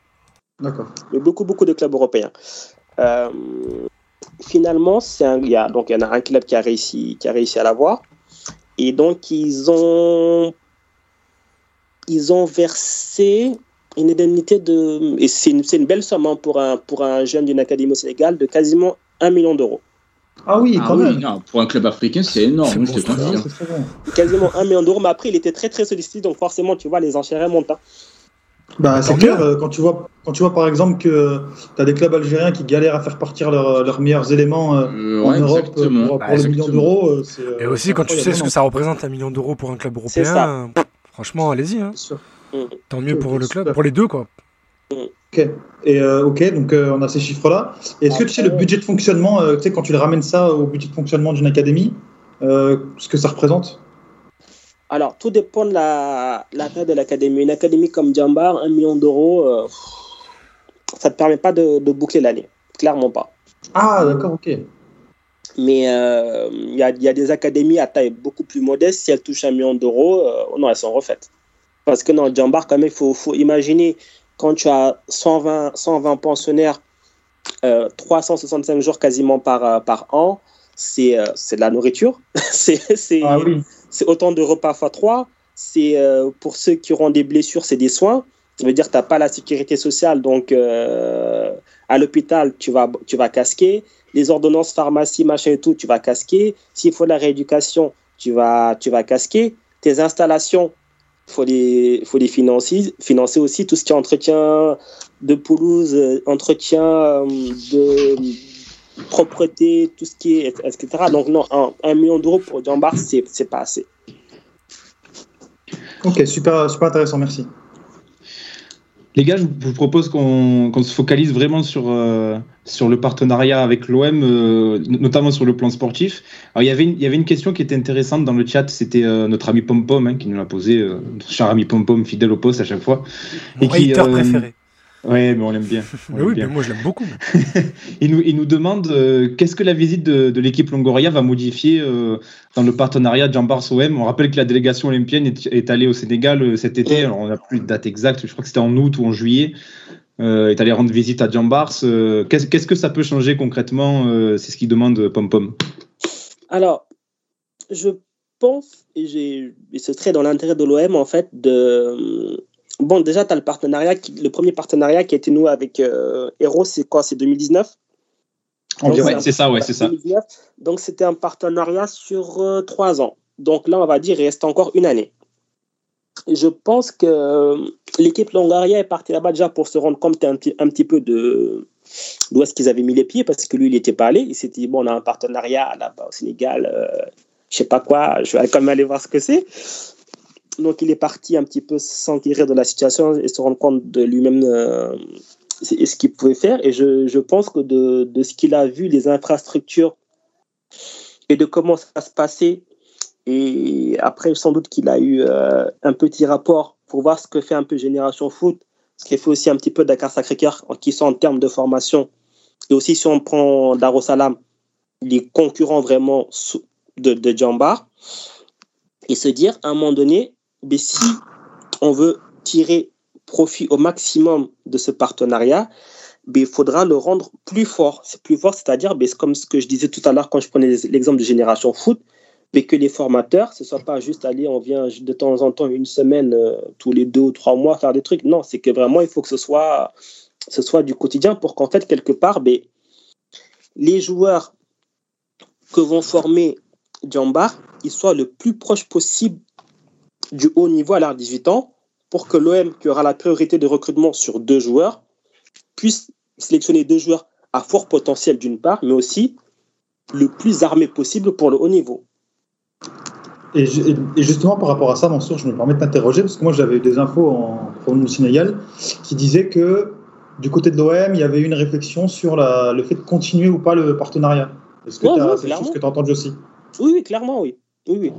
D'accord. beaucoup, beaucoup de clubs européens. Euh, finalement, il y, a, donc, il y en a un club qui a réussi, qui a réussi à l'avoir. Et donc, ils ont, ils ont versé une indemnité de. Et c'est une, une, belle somme hein, pour, un, pour un jeune d'une académie au Sénégal de quasiment 1 million d'euros. Ah oui, ah quand. Non, pour un club africain, c'est énorme. je Quasiment 1 million d'euros, mais après, il était très très sollicité, donc forcément, tu vois, les enchères montent. Hein. Bah, c'est clair, euh, quand tu, vois, quand tu vois par exemple que tu as des clubs algériens qui galèrent à faire partir leurs meilleurs éléments euh, euh, en Europe pour, bah, le million d'euros. Et aussi, quand tu sais ce que ça représente un million d'euros pour un club européen, franchement, allez-y. Hein. Tant mieux pour le club, pour les deux, quoi. Ok, et, ok donc on a ces chiffres-là. Est-ce que tu sais le budget de fonctionnement, tu sais, quand tu le ramènes ça au budget de fonctionnement d'une académie, ce que ça représente? Alors, tout dépend de la, la taille de l'académie. Une académie comme Jambar, un million d'euros, euh, ça ne te permet pas de, boucler l'année. Clairement pas. Ah, d'accord, ok. Mais il euh, y, a, y, a, des académies à taille beaucoup plus modeste. Si elles touchent un million d'euros, euh, non, elles sont refaites. Parce que dans Jambar, quand même, il faut, faut, imaginer quand tu as 120, 120 pensionnaires, 365 jours quasiment par, par an, c'est de la nourriture. c'est ah, oui c'est autant de repas fois 3. C'est euh, pour ceux qui auront des blessures, c'est des soins. Ça veut dire que tu n'as pas la sécurité sociale, donc euh, à l'hôpital, tu vas, tu vas casquer. Les ordonnances pharmacie, machin et tout, tu vas casquer. S'il faut de la rééducation, tu vas, tu vas casquer. Tes installations, il faut les, faut les financer, financer aussi. Tout ce qui est entretien de pelouse, euh, entretien de propreté, tout ce qui est, etc. Donc, non, un, million d'euros pour Jambar, c'est, c'est pas assez. Ok, super, super intéressant, merci. Les gars, je vous propose qu'on, se focalise vraiment sur, euh, sur le partenariat avec l'OM, euh, notamment sur le plan sportif. Alors, il y, avait une, il y avait une question qui était intéressante dans le chat, c'était euh, notre ami Pom Pom hein, qui nous l'a posé, notre cher ami Pom Pom, fidèle au poste à chaque fois. Mon et qui, préféré. Oui, mais on l'aime bien. oui, mais moi je l'aime beaucoup. il, nous, il nous demande euh, qu'est-ce que la visite de, de l'équipe Longoria va modifier euh, dans le partenariat Jambars OM. On rappelle que la délégation olympienne est, est allée au Sénégal euh, cet été. Alors on n'a plus de date exacte, je crois que c'était en août ou en juillet. est allée rendre visite à Jambars. qu'est-ce, qu'est-ce que ça peut changer concrètement C'est ce qu'il demande Pom Pom. Alors, je pense, et, j'ai, et ce serait dans l'intérêt de l'OM en fait, de Bon, déjà, tu as le partenariat, le premier partenariat qui a été noué avec euh, Hero, c'est quoi? C'est 2019 c'est ça, ouais, c'est ça. Donc, c'était un partenariat sur euh, trois ans. Donc là, on va dire, il reste encore une année. Je pense que euh, l'équipe Longaria est partie là-bas déjà pour se rendre compte un petit, un petit peu de d'où est-ce qu'ils avaient mis les pieds, parce que lui, il n'était pas allé. Il s'était dit, bon, on a un partenariat là-bas au Sénégal, je sais pas quoi, je vais quand même aller voir ce que c'est. Donc il est parti un petit peu s'enquérir de la situation et se rendre compte de lui-même euh, ce qu'il pouvait faire. Et je, je pense que de, de ce qu'il a vu, les infrastructures et de comment ça se passait, et après sans doute qu'il a eu euh, un petit rapport pour voir ce que fait un peu Génération Foot, ce qui fait aussi un petit peu Dakar Sacré-Cœur, qui sont en termes de formation. Et aussi si on prend Darussalam, les concurrents vraiment de, de Jambar, et se dire à un moment donné, mais si on veut tirer profit au maximum de ce partenariat, il faudra le rendre plus fort. C'est plus fort, c'est-à-dire, comme ce que je disais tout à l'heure quand je prenais l'exemple de Génération Foot, mais que les formateurs, ce ne soit pas juste aller, on vient de temps en temps, une semaine, euh, tous les deux ou trois mois, faire des trucs. Non, c'est que vraiment, il faut que ce soit, ce soit du quotidien pour qu'en fait, quelque part, ben, les joueurs que vont former Djamba, ils soient le plus proche possible du haut niveau à l'art 18 ans pour que l'OM, qui aura la priorité de recrutement sur deux joueurs, puisse sélectionner deux joueurs à fort potentiel d'une part, mais aussi le plus armé possible pour le haut niveau. Et, justement, par rapport à ça, Mansour, je me permets de t'interroger, parce que moi j'avais des infos en provenance du Sénégal qui disaient que du côté de l'OM, il y avait eu une réflexion sur la, le fait de continuer ou pas le partenariat. Est-ce que c'est quelque chose que tu as entendu aussi? Oui, oui, clairement, oui. Oui, oui.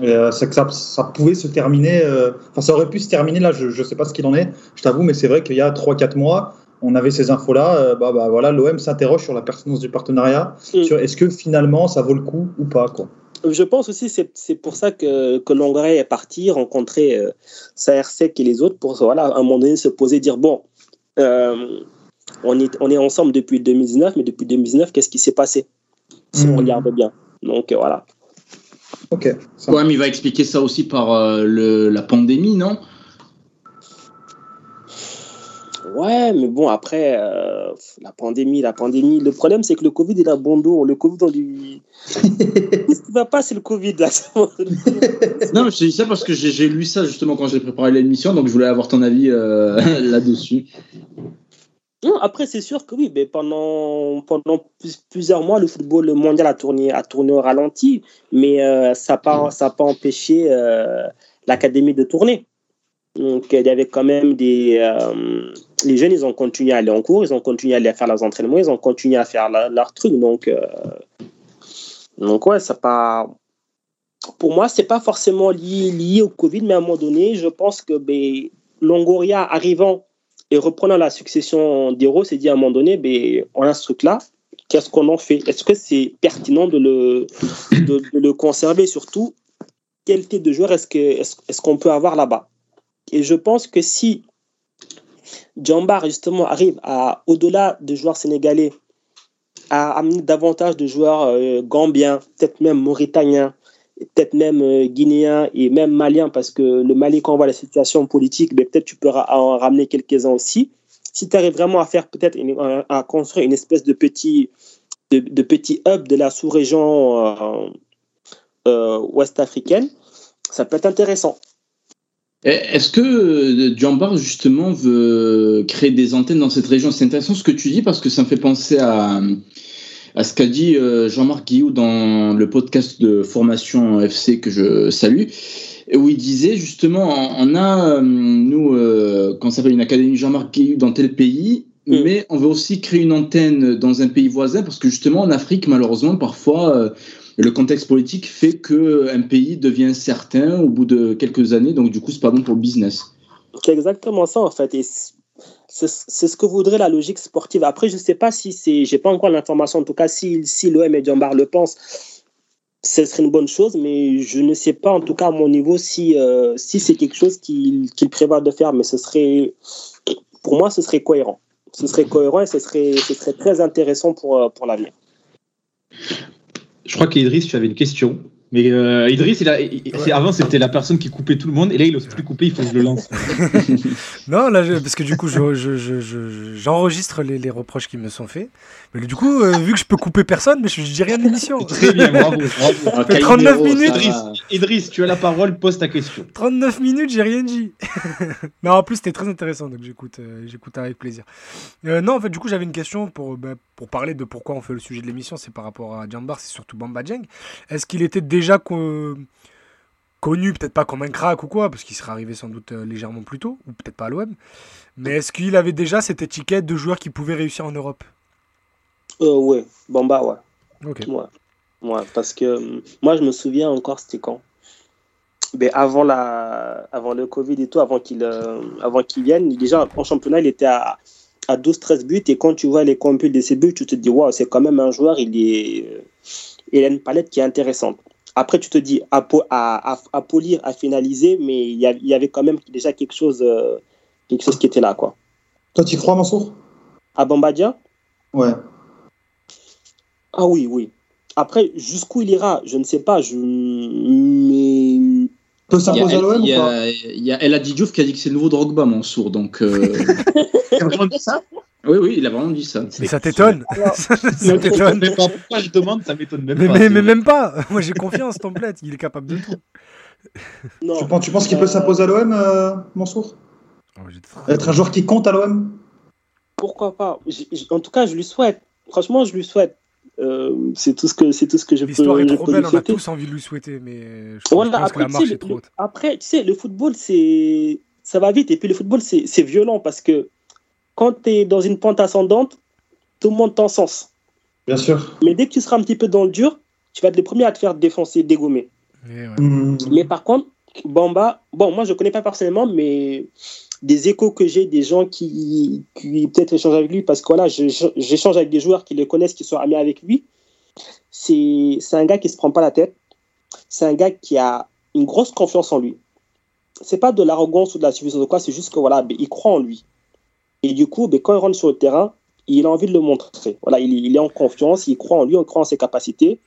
Euh, c'est que ça, ça, pouvait se terminer, euh, enfin ça aurait pu se terminer là, je ne sais pas ce qu'il en est, je t'avoue, mais c'est vrai qu'il y a 3-4 mois, on avait ces infos-là, euh, bah, bah, voilà, l'OM s'interroge sur la pertinence du partenariat, mm. sur est-ce que finalement ça vaut le coup ou pas quoi. Je pense aussi c'est pour ça que, que est parti rencontrer Saersec et les autres pour voilà, à un moment donné se poser, dire bon, on, est, on est ensemble depuis 2019, mais depuis 2019, qu'est-ce qui s'est passé Si on mm. regarde bien. Donc voilà. Ok. Ouais, mais il va expliquer ça aussi par euh, le, la pandémie, non? Ouais, mais bon, après, euh, la pandémie, la pandémie. Le problème, c'est que le Covid, il a bon dos. Le Covid, on lui. Qu'est-ce qui va pas, c'est le Covid, là Non, mais je te dis ça parce que j'ai lu ça justement quand j'ai préparé l'émission, donc je voulais avoir ton avis euh, là-dessus. Non, après, c'est sûr que oui, mais pendant, pendant plusieurs mois, le football mondial a tourné, a tourné au ralenti, mais euh, ça n'a pas, pas empêché euh, l'académie de tourner. Donc, il y avait quand même des. Euh, les jeunes, ils ont continué à aller en cours, ils ont continué à aller faire leurs entraînements, ils ont continué à faire leurs trucs. Donc, donc ouais, ça pas. Pour moi, c'est pas forcément lié, lié au Covid, mais à un moment donné, je pense que ben, Longoria arrivant et reprenant la succession d'héros, c'est dit à un moment donné, ben, on a ce truc-là, qu'est-ce qu'on en fait? Est-ce que c'est pertinent de le, de, le conserver? Surtout, quel type de joueur est-ce qu'on est, qu'on peut avoir là-bas? Et je pense que si Djambar, justement, arrive à, au-delà de joueurs sénégalais, à amener davantage de joueurs euh, gambiens, peut-être même mauritaniens, peut-être même euh, guinéen et même malien, parce que le Mali, quand on voit la situation politique, ben, peut-être tu peux en ramener quelques-uns aussi. Si tu arrives vraiment à faire peut-être à construire une espèce de petit, de, petit hub de la sous-région euh, euh, ouest-africaine, ça peut être intéressant. Est-ce que Djambar, justement, veut créer des antennes dans cette région? C'est intéressant ce que tu dis parce que ça me fait penser à, à ce qu'a dit euh, Jean-Marc Guillou dans le podcast de formation FC que je salue, où il disait justement, on a, euh, nous, euh, quand ça s'appelle une académie Jean-Marc Guillou dans tel pays, mm. mais on veut aussi créer une antenne dans un pays voisin, parce que justement en Afrique, malheureusement, parfois, le contexte politique fait qu'un pays devient certain au bout de quelques années, donc du coup, c'est pas bon pour le business. C'est exactement ça, en fait. Et c'est ce que voudrait la logique sportive. Après, je ne sais pas si c'est, j'ai pas encore l'information, en tout cas, si, si l'OM et Djambar le pensent, ce serait une bonne chose, mais je ne sais pas, en tout cas, à mon niveau, si, euh, si c'est quelque chose qu'il prévoit de faire, mais ce serait, pour moi, ce serait cohérent. Ce serait cohérent et ce serait, ce serait très intéressant pour, euh, pour l'avenir. Je crois qu'Idriss, tu avais une question. Mais euh, Idriss, il a, avant c'était la personne qui coupait tout le monde, et là il n'ose plus couper, il faut que je le lance. non, là, parce que du coup, j'enregistre je, les, reproches qui me sont faits. Mais du coup, euh, vu que je peux couper personne, mais je, dis rien de l'émission. Très bien, bravo. bravo. 39 minutes. Idriss, tu as la parole, pose ta question. 39 minutes, j'ai rien dit. non, en plus, c'était très intéressant, donc j'écoute euh, j'écoute avec plaisir. non, en fait, du coup, j'avais une question pour, bah, pour parler de pourquoi on fait le sujet de l'émission, c'est par rapport à Jambar, c'est surtout Bamba Djeng. Est-ce qu'il était déjà déjà connu, peut-être pas comme un crack ou quoi, parce qu'il serait arrivé sans doute euh, légèrement plus tôt, ou peut-être pas à l'OM. Mais est-ce qu'il avait déjà cette étiquette de joueur qui pouvait réussir en Europe? Euh, Ouais, Bamba, ouais. Ok. Ouais. parce que euh, moi, je me souviens encore, c'était quand? Mais ben, avant, la, avant le Covid et tout, avant qu'il euh, avant qu'il vienne, déjà en championnat, il était à, à 12-13 buts. Et quand tu vois les compuls de ses buts, tu te dis, waouh, c'est quand même un joueur, il, est, il a une palette qui est intéressante. Après, tu te dis à, à, à, polir, à finaliser, mais il y, avait quand même déjà quelque chose, euh, quelque chose qui était là. Quoi. Toi, tu crois, Mansour? À Bambadia? Ouais. Ah oui, oui. Après, jusqu'où il ira, je ne sais pas. Je... Mais. Peut s'imposer à l'OM ou pas? Il y a El Diouf qui a dit que c'est le nouveau Drogba, Mansour. Donc. Euh... ça? Oui, oui, il a vraiment dit ça. Mais ça t'étonne Ça t'étonne Pourquoi je demande, ça m'étonne même mais, pas. Mais, mais, même pas Moi j'ai confiance, Template, il est capable de tout. Non. Tu, penses, tu penses qu'il peut s'imposer à l'OM, euh, Mansour? Oh, Être un joueur qui compte à l'OM Pourquoi pas? En tout cas, je lui souhaite. Franchement, je lui souhaite. Euh, c'est tout ce que c'est tout ce que je peux. L'histoire est trop belle, on a tous envie de lui souhaiter, mais je, pense après, que la marche est trop haute. Après, tu sais, le football, c'est ça va vite, et puis le football, c'est violent parce que quand tu es dans une pente ascendante, tout le monde t'encense. Bien sûr. Mais dès que tu seras un petit peu dans le dur, tu vas être le premier à te faire défoncer, dégommer. Mmh. Mais par contre, Bamba, bon, moi je ne connais pas personnellement, mais des échos que j'ai des gens qui, qui peut-être échangent avec lui, parce que voilà, j'échange avec des joueurs qui le connaissent, qui sont amis avec lui. C'est un gars qui ne se prend pas la tête. C'est un gars qui a une grosse confiance en lui. C'est pas de l'arrogance ou de la suffisance de quoi, c'est juste que voilà, ben, il croit en lui. Et du coup, ben, quand il rentre sur le terrain, il a envie de le montrer. Voilà, il, il, est en confiance, il croit en lui, il croit en ses capacités.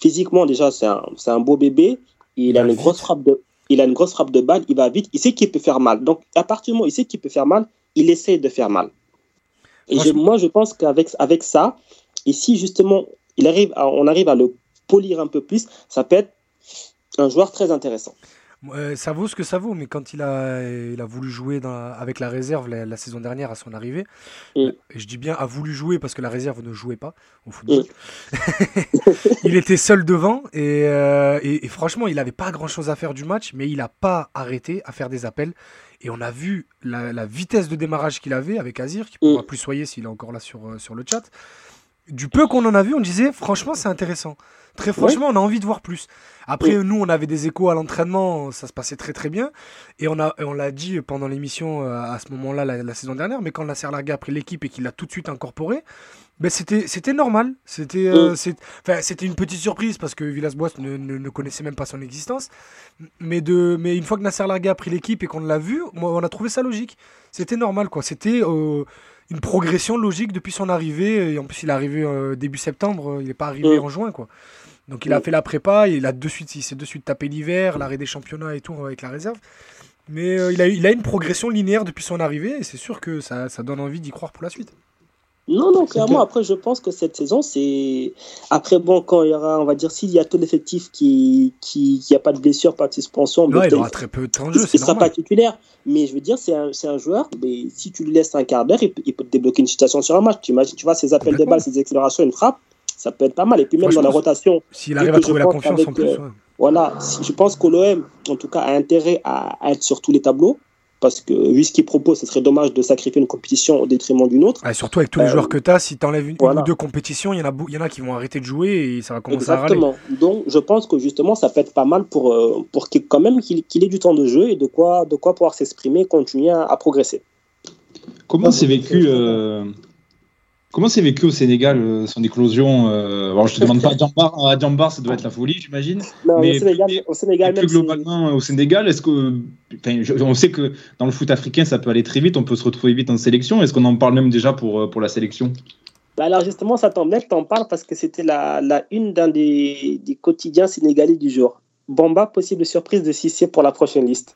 Physiquement, déjà, c'est un, un, beau bébé. Il, a une grosse frappe de, il a une grosse frappe de balle, il va vite, il sait qu'il peut faire mal. Donc, à partir du moment où il sait qu'il peut faire mal, il essaie de faire mal. Et moi, je, pense qu'avec avec ça, et si justement il arrive on arrive à le polir un peu plus, ça peut être un joueur très intéressant ça vaut ce que ça vaut, mais quand il a, il a voulu jouer dans, avec la réserve la, saison dernière à son arrivée, mm. et je dis bien a voulu jouer parce que la réserve ne jouait pas au football, mm. il était seul devant euh, et, et, franchement il n'avait pas grand chose à faire du match, mais il n'a pas arrêté à faire des appels. Et on a vu la, vitesse de démarrage qu'il avait avec Azir, qui pourra mm. plus soyer s'il est encore là sur, euh, sur le chat. Du peu qu'on en a vu, on disait franchement c'est intéressant. Très franchement, on a envie de voir plus. Après, nous, on avait des échos à l'entraînement, ça se passait très très bien. Et on, a, on l'a dit pendant l'émission euh, à ce moment-là, la, saison dernière, mais quand Nasser Larga a pris l'équipe et qu'il l'a tout de suite incorporé, ben c'était, c'était normal. C'était, euh, c'était une petite surprise parce que Villas-Boas ne, ne, connaissait même pas son existence. Mais, de, mais une fois que Nasser Larga a pris l'équipe et qu'on l'a vu, on a trouvé ça logique. C'était normal, quoi. C'était. Euh, une progression logique depuis son arrivée. Et en plus, il est arrivé début septembre, il n'est pas arrivé en juin. quoi. Donc il a fait la prépa, il a de suite, il s'est de suite tapé l'hiver, l'arrêt des championnats et tout avec la réserve. Mais euh, il, a, il a une progression linéaire depuis son arrivée et c'est sûr que ça, ça donne envie d'y croire pour la suite. Non, non, clairement. Après, je pense que cette saison, c'est. Après, bon, quand il y aura, on va dire, s'il y a tout l'effectif qui qui n'y a pas de blessure, pas de suspension. Non, il aura très peu de temps de jeu. Il ne sera pas titulaire. Mais je veux dire, c'est un, un, joueur, mais si tu lui laisses un quart d'heure, il, peut te débloquer une situation sur un match. Tu imagines, tu vois, ses appels de balle, ses accélérations, une frappe ça peut être pas mal. Et puis même dans la rotation. S'il arrive à trouver la confiance en plus. Euh, voilà, je pense que l'OM, en tout cas, a intérêt à, être sur tous les tableaux. Parce que vu ce qu'il propose, ce serait dommage de sacrifier une compétition au détriment d'une autre. surtout avec tous les euh, joueurs que tu as, si tu enlèves une, ou deux compétitions, il y, en a, il y en a qui vont arrêter de jouer et ça va commencer à râler. Donc je pense que justement, ça peut être pas mal pour, euh, pour qu'il, quand même qu'il, ait du temps de jeu et de quoi, de quoi pouvoir s'exprimer et continuer à, progresser. Comment c'est vécu Comment c'est vécu au Sénégal euh, son éclosion euh, Alors, je te demande pas à Djambar, ça doit être la folie, j'imagine. Mais au Sénégal, plus globalement au Sénégal, est-ce que on sait que dans le foot africain, ça peut aller très vite, on peut se retrouver vite en sélection. Est-ce qu'on en parle même déjà pour euh, pour la sélection? Bah alors justement, ça tombe bien que tu en parles parce que c'était la, la, une d'un des, des, quotidiens sénégalais du jour. Bamba, possible surprise de Cissé pour la prochaine liste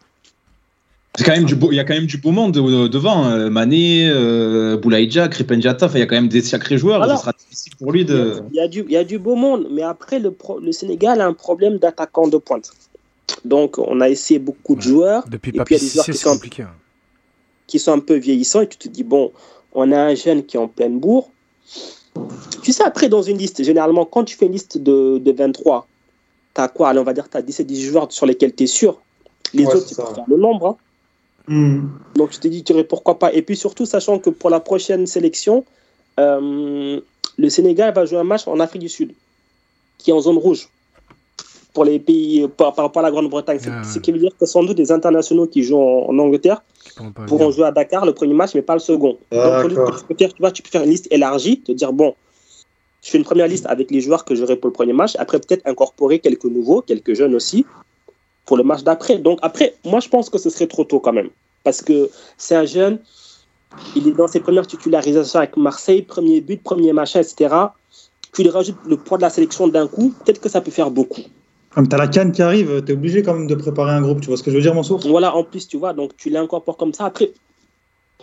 quand même du il y a quand même du beau monde devant. Hein. Mané, euh, Boulaïdja, Kripenjata, il y a quand même des sacrés joueurs. Ce sera difficile pour lui de. Il y, a du, il y a du beau monde, mais après, le, le Sénégal a un problème d'attaquant de pointe. Donc, on a essayé beaucoup de joueurs. Depuis et puis, il y a des joueurs qui sont, compliqué. Hein. qui sont un peu vieillissants et tu te dis, bon, on a un jeune qui est en pleine bourre. Tu sais, après, dans une liste, généralement, quand tu fais une liste de, de 23, tu as quoi? Allez, on va dire tu as 17 joueurs sur lesquels tu es sûr. Les autres, c'est faire le nombre. Hein. Hmm. Donc je t'ai dit, pourquoi pas. Et puis surtout, sachant que pour la prochaine sélection, euh, le Sénégal va jouer un match en Afrique du Sud, qui est en zone rouge pour les pays, par, rapport à la Grande-Bretagne. Ah Ce qui veut dire que sans doute des internationaux qui jouent en, Angleterre pourront jouer à Dakar le premier match, mais pas le second. Donc, tu, peux faire, tu, vois, tu peux faire une liste élargie, te dire, bon, je fais une première liste avec les joueurs que j'aurai pour le premier match, après peut-être incorporer quelques nouveaux, quelques jeunes aussi, pour le match d'après. Donc après, moi je pense que ce serait trop tôt quand même. Parce que c'est un jeune, il est dans ses premières titularisations avec Marseille, premier but, premier machin, etc. Tu lui rajoutes le poids de la sélection d'un coup, peut-être que ça peut faire beaucoup. Comme tu as la canne qui arrive, tu es obligé quand même de préparer un groupe, tu vois ce que je veux dire, mon sourd Voilà, en plus, tu vois, donc tu l'incorpores comme ça. Après,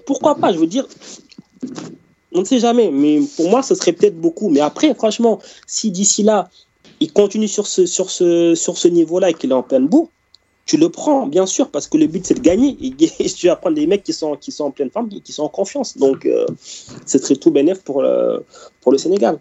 pourquoi pas Je veux dire, on ne sait jamais, mais pour moi, ce serait peut-être beaucoup. Mais après, franchement, si d'ici là, il continue sur ce, sur ce, sur ce niveau-là et qu'il est en pleine bourre, tu le prends, bien sûr, parce que le but, c'est de gagner. Et, tu vas prendre des mecs qui sont, qui sont en pleine forme, qui sont en confiance. Donc, euh, ce serait tout bénéf pour le, pour le Sénégal.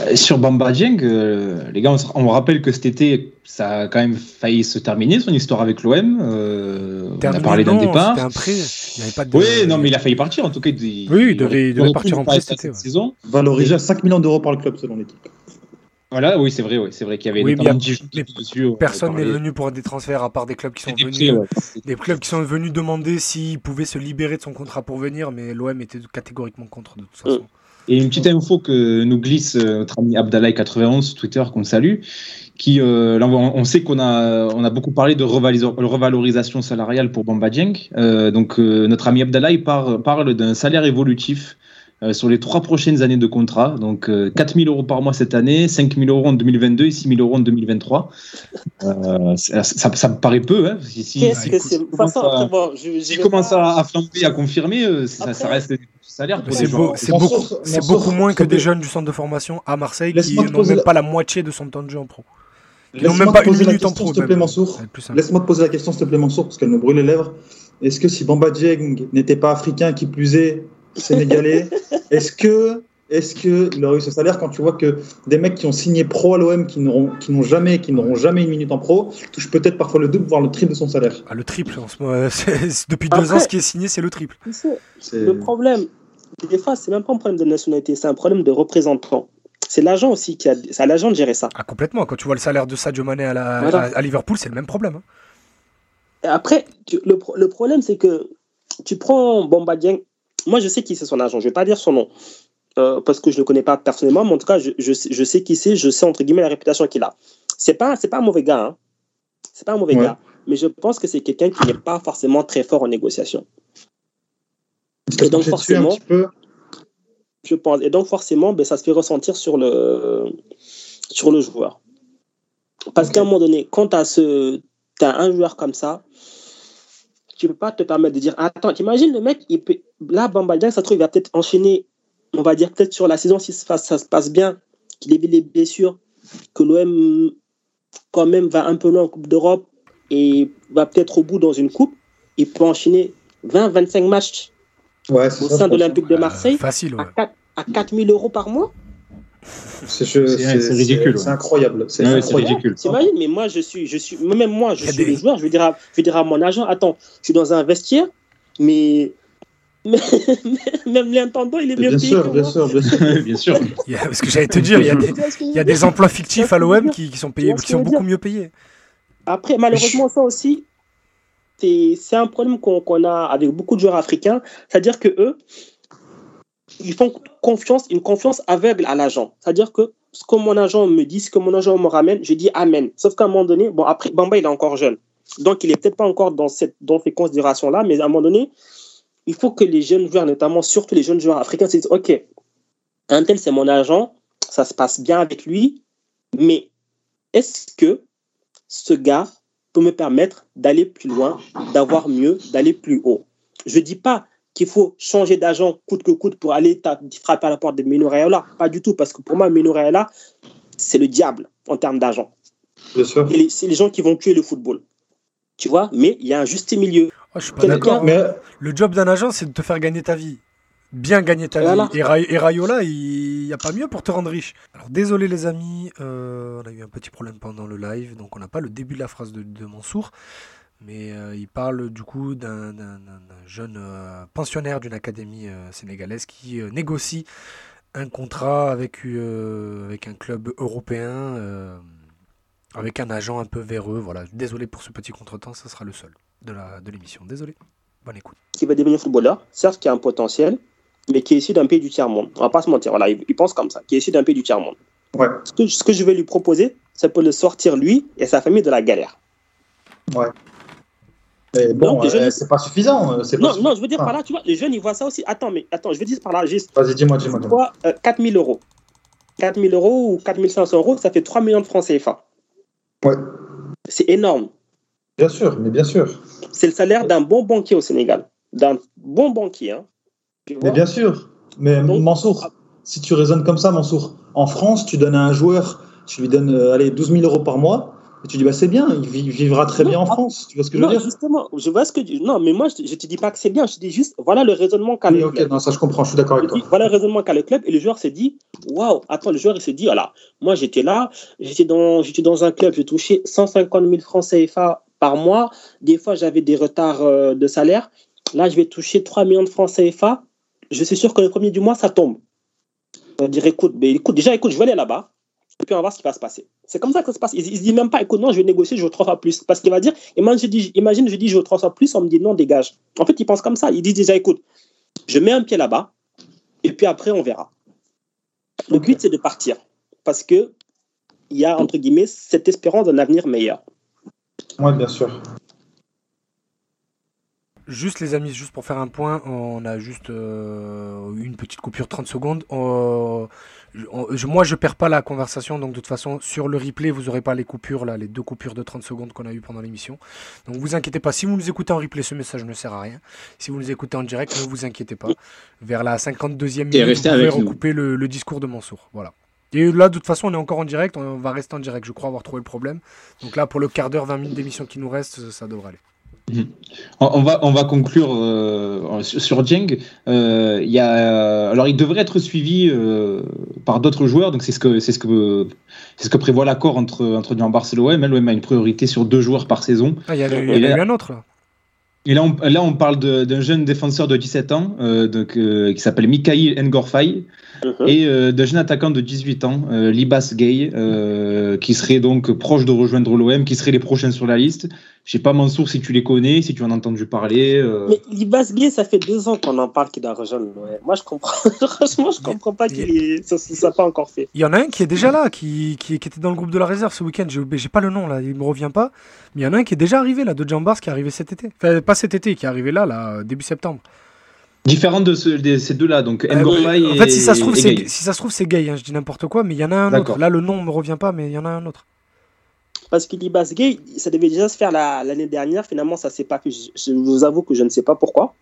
Euh, sur Bamba Dieng, euh, les gars, on, on, rappelle que cet été, ça a quand même failli se terminer son histoire avec l'OM. Euh, on a parlé d'un départ. Un prêt. Il avait pas de... Oui, non, mais il a failli partir en tout cas. Il, oui, il devait, il devait partir en prêt cette ouais. saison. Valorisé à 5 millions d'euros par le club selon l'équipe. Voilà, oui, c'est vrai, oui. c'est vrai qu'il y avait oui, bien, dessus. Personne n'est venu pour des transferts à part des clubs qui sont venus, des, ouais. des clubs qui sont venus demander s'il pouvait se libérer de son contrat pour venir, mais l'OM était catégoriquement contre de toute façon. Et une petite info que nous glisse euh, notre ami Abdallah91 Twitter qu'on salue, qui euh, là, on sait qu'on a on a beaucoup parlé de revalorisation salariale pour Bamba Dieng. Euh, donc euh, notre ami Abdallah parle, parle d'un salaire évolutif euh, sur les trois prochaines années de contrat. Donc euh, 4 000 euros par mois cette année, 5 000 euros en 2022 et 6 000 euros en 2023. Euh, ça, ça, ça, me paraît peu. Hein, si, si, Qu'est-ce que c'est? commence, à, bon, je, je commence à, à flamber, à confirmer, ça, ça reste salaire pour c'est, beau, c'est beaucoup, c'est beaucoup moins que des jeunes du centre de formation à Marseille qui n'ont même la... pas la moitié de son temps de jeu en pro. Qui n'ont même pas une minute en pro. Laisse-moi te poser la question, s'il te plaît, Mansour, parce qu'elle me brûle les lèvres. Est-ce que si Bamba Dieng n'était pas africain, qui plus est sénégalais, est-ce que est-ce qu'il aurait eu ce salaire quand tu vois que des mecs qui ont signé pro à l'OM, qui n'auront, qui n'ont jamais, qui n'auront jamais une minute en pro, touchent peut-être parfois le double, voire le triple de son salaire? Ah, Le triple, en ce moment, depuis deux ans, ce qui est signé, c'est le triple. C'est... Le problème, des fois, c'est même pas un problème de nationalité, c'est un problème de représentant. C'est l'agent aussi qui a, c'est à l'agent de gérer ça. Ah, complètement. Quand tu vois le salaire de Sadio Mané à, la, voilà. à, à, Liverpool, c'est le même problème. Hein. Et après, tu, le, le, problème, c'est que tu prends Bamba Dieng. Moi, je sais qui c'est son agent. Je vais pas dire son nom. Euh, parce que je ne le connais pas personnellement, mais en tout cas, je, je, je sais qui c'est, je sais entre guillemets la réputation qu'il a. C'est pas, c'est pas un mauvais gars, hein. c'est pas un mauvais ouais. gars, mais je pense que c'est quelqu'un qui n'est pas forcément très fort en négociation. Et donc forcément, je pense, et donc forcément, ben, ça se fait ressentir sur le sur le joueur. Parce okay. qu'à un moment donné, quand tu as un joueur comme ça, tu peux pas te permettre de dire, attends, t'imagines le mec, il peut, là, Bamba ça se trouve, il va peut-être enchaîner on va dire peut-être sur la saison, si ça, ça se passe bien, qu'il évite les blessures, que l'OM quand même va un peu loin en Coupe d'Europe et va peut-être au bout dans une coupe, il peut enchaîner 20-25 matchs ouais, au sein de l'Olympique de Marseille euh, facile, ouais. à, 4, à 4 000 euros par mois. C'est, ridicule. C'est incroyable. C'est, ouais, ridicule. T'imagines, mais moi, je suis, je suis, même moi, je suis des... le joueur. Je vais dire, à, je vais dire à mon agent, attends, je suis dans un vestiaire, mais même l'intendant, il est bien, bien payé. Sûr, bien sûr, bien sûr, bien sûr. yeah, parce que j'allais te dire, il y a des, il y a des emplois fictifs à l'OM qui, qui, sont payés, qui sont beaucoup mieux payés. Après, malheureusement, ça aussi, c'est un problème qu'on qu a avec beaucoup de joueurs africains. C'est-à-dire que eux, ils font confiance, une confiance aveugle à l'agent. C'est-à-dire que ce que mon agent me dit, ce que mon agent me ramène, je dis Amen. Sauf qu'à un moment donné, bon, après, Bamba, il est encore jeune. Donc, il est peut-être pas encore dans, cette, dans ces considérations-là, mais à un moment donné, il faut que les jeunes joueurs, notamment surtout les jeunes joueurs africains, se disent Ok, un tel, c'est mon agent, ça se passe bien avec lui, mais est-ce que ce gars peut me permettre d'aller plus loin, d'avoir mieux, d'aller plus haut? Je ne dis pas qu'il faut changer d'agent coûte que coûte pour aller frapper à la porte de Mino Raiola. Pas du tout, parce que pour moi, Mino Raiola, c'est le diable en termes d'agent. C'est les gens qui vont tuer le football. Tu vois, mais il y a un juste milieu. Oh, je suis pas d'accord. Mais... Le job d'un agent, c'est de te faire gagner ta vie. Bien gagner ta voilà. vie. Et, Ra et Rayola, il n'y a pas mieux pour te rendre riche. Alors désolé les amis, euh, on a eu un petit problème pendant le live, donc on n'a pas le début de la phrase de, de Mansour. Mais euh, il parle du coup d'un jeune euh, pensionnaire d'une académie euh, sénégalaise qui euh, négocie un contrat avec, euh, avec un club européen, avec un agent un peu véreux. Voilà, désolé pour ce petit contretemps, ce sera le seul de l'émission. De Désolé. Bonne écoute. Qui va devenir footballeur, certes qui a un potentiel, mais qui est issu d'un pays du tiers-monde. On va pas se mentir, voilà, il, il pense comme ça, qui est issu d'un pays du tiers-monde. Ouais. Ce, que, ce que je vais lui proposer, c'est pour le sortir lui et sa famille de la galère. Ouais. Mais bon, euh, jeunes... c'est pas suffisant. Non, pas non, suffisant. je veux dire par là, tu vois, les jeunes, ils voient ça aussi. Attends, mais attends, je veux dire par là, juste. Vas-y, dis-moi, dis-moi. Dis euh, 4 000 euros. 4 000 euros ou 4 500 euros, ça fait 3 millions de francs CFA. Ouais. C'est énorme. Bien sûr, mais bien sûr. C'est le salaire d'un bon banquier au Sénégal. D'un bon banquier. Hein. Mais bien sûr. Mais Donc, Mansour, si tu raisonnes comme ça, Mansour, en France, tu donnes à un joueur, tu lui donnes euh, allez, 12 000 euros par mois, Et tu dis, bah, c'est bien, il vivra très bien en France. Tu vois ce que je veux dire? Justement, je vois ce que Non, mais moi, je ne te dis pas que c'est bien, je te dis juste, voilà le raisonnement qu'a le club. non, ça je comprends, je suis d'accord avec toi. voilà le raisonnement qu'a le club, et le joueur s'est dit, waouh, attends, le joueur, il s'est dit, voilà, moi j'étais là, j'étais dans, j'étais dans un club, j'ai touché 150 000 francs CFA par mois, des fois j'avais des retards euh, de salaire, là je vais toucher 3 millions de francs CFA, je suis sûr que le premier du mois, ça tombe. On dirait, écoute, mais écoute, déjà, écoute, je vais aller là-bas, puis on va voir ce qui va se passer. C'est comme ça que ça se passe. Il, ne se dit même pas, écoute, non, je vais négocier, je veux trois fois plus. Parce qu'il va dire, imagine je, dis, imagine, je dis, je veux trois fois plus, on me dit non, dégage. En fait, il pense comme ça. Il dit déjà, écoute, je mets un pied là-bas, et puis après, on verra. Le but, c'est de partir. Parce que il y a, entre guillemets, cette espérance d'un avenir meilleur. Oui, bien sûr. Juste les amis, juste pour faire un point, on a juste euh, une petite coupure 30 secondes. Moi, je perds pas la conversation, donc de toute façon, sur le replay, vous n'aurez pas les coupures, là, les deux coupures de 30 secondes qu'on a eues pendant l'émission. Donc vous inquiétez pas, si vous nous écoutez en replay, ce message ne sert à rien. Si vous nous écoutez en direct, ne vous inquiétez pas. Vers la 52e minute, vous pouvez recouper le, le, discours de Mansour. Voilà. Et là, de toute façon, on est encore en direct, on va rester en direct, je crois avoir trouvé le problème. Donc là, pour le quart d'heure, 20 minutes d'émission qui nous reste, ça devrait aller. Mhm. On va, on va conclure euh, sur Jeng. Euh, il y a, alors, il devrait être suivi euh, par d'autres joueurs. Donc, c'est ce que, c'est ce que, c'est ce que prévoit l'accord entre entre Barcelone et l'OM. L'OM a une priorité sur deux joueurs par saison. Ah, il y, a, eu un autre là. Et là, on, là, on parle d'un jeune défenseur de 17 ans donc, qui s'appelle Mikhail Ngorfay uh-huh. et d'un jeune attaquant de 18 ans, Libas Gay, qui serait donc proche de rejoindre l'OM, qui serait les prochains sur la liste. Je sais pas, Mansour, si tu les connais, si tu en as entendu parler. Euh... Mais Libas Gay, ça fait deux ans qu'on en parle qu'il doit rejoindre. Moi, je comprends. Franchement, je comprends pas qu'il ça n'a pas encore fait. Il y en a un qui est déjà là, qui, qui, qui était dans le groupe de la réserve ce week-end. J'ai pas le nom, là, il me revient pas. Mais il y en a un qui est déjà arrivé, là, de Jambars, qui est arrivé cet été. Enfin, pas cet été, qui est arrivé là, là, début septembre. Différent de, ces deux-là, donc euh, En fait, si ça se trouve, c'est si ça se trouve, c'est gay. Hein, je dis n'importe quoi, mais il y en a un autre. Là, le nom me revient pas, mais il y en a un autre parce qu'il dit Gay, ça devait déjà se faire l'année dernière. Finalement, ça s'est pas fait. Je, vous avoue que je ne sais pas pourquoi.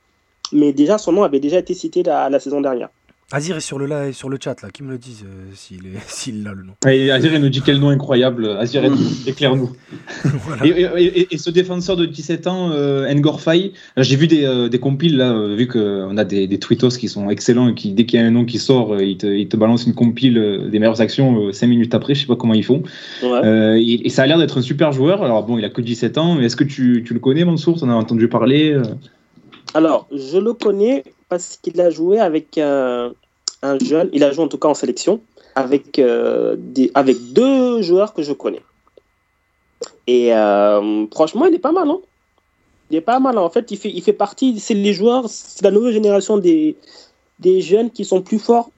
Mais déjà, son nom avait déjà été cité la saison dernière. Azir est sur le, là, sur le chat, là, qui me le dise euh, s'il, a le nom. Azir, il nous dit quel nom incroyable. Azir, éclaire-nous. et, ce défenseur de 17 ans, euh, Ngor Faye, j'ai vu des, euh, des, compiles, là, euh, vu qu'on a des, des tweetos qui sont excellents et qui, dès qu'il y a un nom qui sort, ils te, il te balancent une compile des meilleures actions 5 minutes après, je sais pas comment ils font. et, ça a l'air d'être un super joueur. Alors bon, il a que 17 ans, mais est-ce que tu, tu le connais, Mansour? Tu en as entendu parler alors, je le connais qu'il a joué avec un, jeune, il a joué en tout cas en sélection, avec, euh, des, avec deux joueurs que je connais. Et euh, franchement, il est pas mal. Hein il est pas mal. En fait, il fait, il fait partie, c'est les joueurs, c'est la nouvelle génération des, des jeunes qui sont plus forts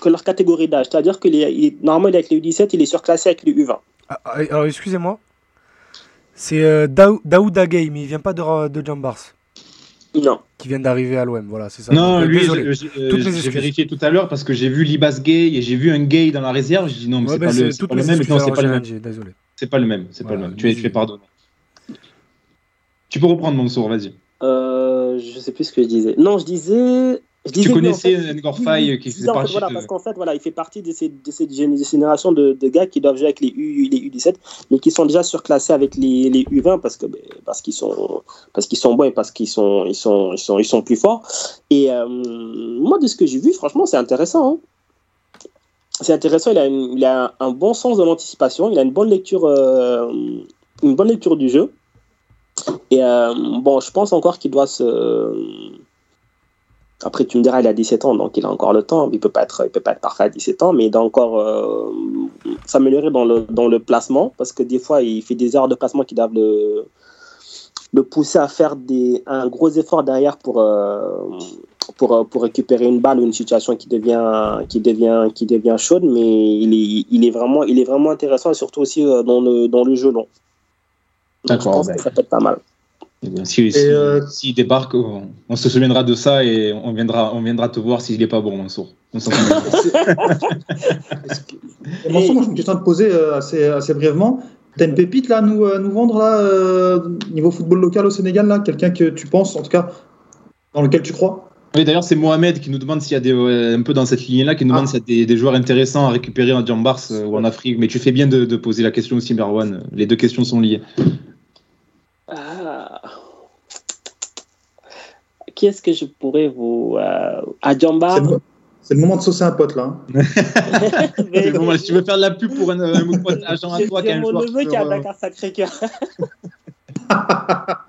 que leur catégorie d'âge. C'est-à-dire que est, normalement, avec les U17, il est surclassé avec les U20. Ah, ah, alors, excusez-moi. C'est euh, Daouda mais il vient pas de, de Jambars. Non. Qui vient d'arriver à l'OM, voilà, c'est ça. Non, lui, j'ai vérifié tout à l'heure parce que j'ai vu Libas Gay et j'ai vu un gay dans la réserve. J'ai dit non, mais c'est pas, le, pas le même. Non, c'est pas le même. Désolé. C'est pas le même, c'est pas le même. Tu es, pardonné. Tu peux reprendre, Mansour, vas-y. Euh, je sais plus ce que je disais. Non, je disais tu connaissais Ngorfay qui faisait partie voilà, Parce qu'en fait, voilà, il fait partie de, ces, de cette génération de, de, gars qui doivent jouer avec les, U, les U17, mais qui sont déjà surclassés avec les, les U20 parce que ben, parce qu'ils sont parce qu'ils sont bons et parce qu'ils sont ils sont ils sont ils sont plus forts. Et euh, moi, de ce que j'ai vu, franchement, c'est intéressant. Hein. c'est intéressant. Il a, il a un bon sens de l'anticipation. Il a une bonne lecture euh, une bonne lecture du jeu. Et euh, bon, je pense encore qu'il doit se après, tu me diras, il a 17 ans, donc il a encore le temps. Il peut pas être, il peut pas être parfait à 17 ans, mais il doit encore euh, s'améliorer dans le, dans le placement, parce que des fois, il fait des erreurs de placement qui doivent le, le pousser à faire des, un gros effort derrière pour, euh, pour, pour récupérer une balle ou une situation qui devient, qui devient, qui devient chaude, mais il est, il est, vraiment, il est vraiment intéressant, et surtout aussi euh, dans le, dans le jeu long. je pense ben. que ça peut être pas mal. Eh s'il si, euh, débarque, on, se souviendra de ça et on viendra, on viendra te voir s'il n'est pas bon, Mansour. On s'en Mansour, moi, j'ai une question à te poser euh, assez, assez brièvement. T'as une pépite là à nous, euh, nous vendre là, niveau football local au Sénégal là Quelqu'un que tu penses, en tout cas, dans lequel tu crois? Oui, d'ailleurs, c'est Mohamed qui nous demande s'il y a des, un peu dans cette ligne-là, qui nous demande ah. s'il y a des, joueurs intéressants à récupérer en Jambars ou en Afrique. Mais tu fais bien de, poser la question aussi, Merwan. Les deux questions sont liées. Ah. Qui est-ce que je pourrais vous. Euh, à Jambar c'est le moment de saucer un pote là. Hein. si tu veux faire de la pub pour un, un pote agent à toi, C'est mon neveu qui a Dakar Sacré-Cœur.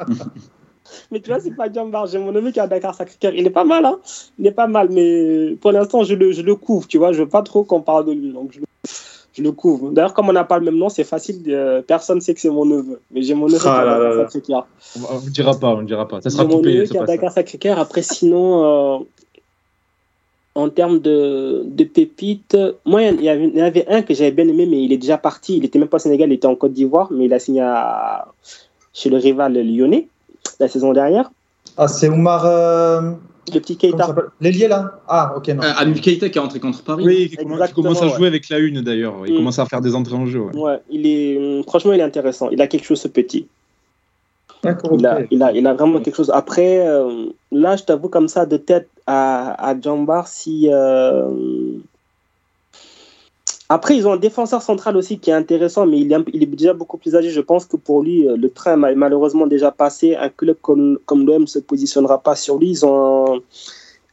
mais tu vois, c'est pas Jambar. J'ai mon neveu qui a Dakar Sacré-Cœur. Il est pas mal, hein. Il est pas mal, mais pour l'instant, je le, je le couvre, tu vois. Je veux pas trop qu'on parle de lui. Donc, je, je le couvre. D'ailleurs, comme on n'a pas le même nom, c'est facile. Personne personne sait que c'est mon neveu. Mais j'ai mon neveu ah Dakar Sacré-Cœur. On ne dira pas, on ne dira pas. Ça sera coupé. Mon neveu qui a Dakar Sacré-Cœur. Après, sinon. Euh, en termes de, de pépites, moi, il y, avait, avait un que j'avais bien aimé, mais il est déjà parti. Il était même pas au Sénégal, il était en Côte d'Ivoire, mais il a signé chez le rival lyonnais la saison dernière. Ah, c'est Oumar. Euh, le petit Keita. L'ailier là Ah, ok. Non. Euh, Keita qui est entré contre Paris. Oui, qui, commence, à jouer avec la une d'ailleurs. Il mm. commence à faire des entrées en jeu. Ouais, il est, franchement, il est intéressant. Il a quelque chose, ce petit. Il, a, il, a, il, a, vraiment quelque chose. Après, euh, là, je t'avoue comme ça, de tête à, à Jambar, si. Euh, après, ils ont un défenseur central aussi qui est intéressant, mais il est, il est déjà beaucoup plus âgé. Je pense que pour lui, euh, le train est malheureusement déjà passé. Un club comme, comme l'OM ne se positionnera pas sur lui. Ils ont un,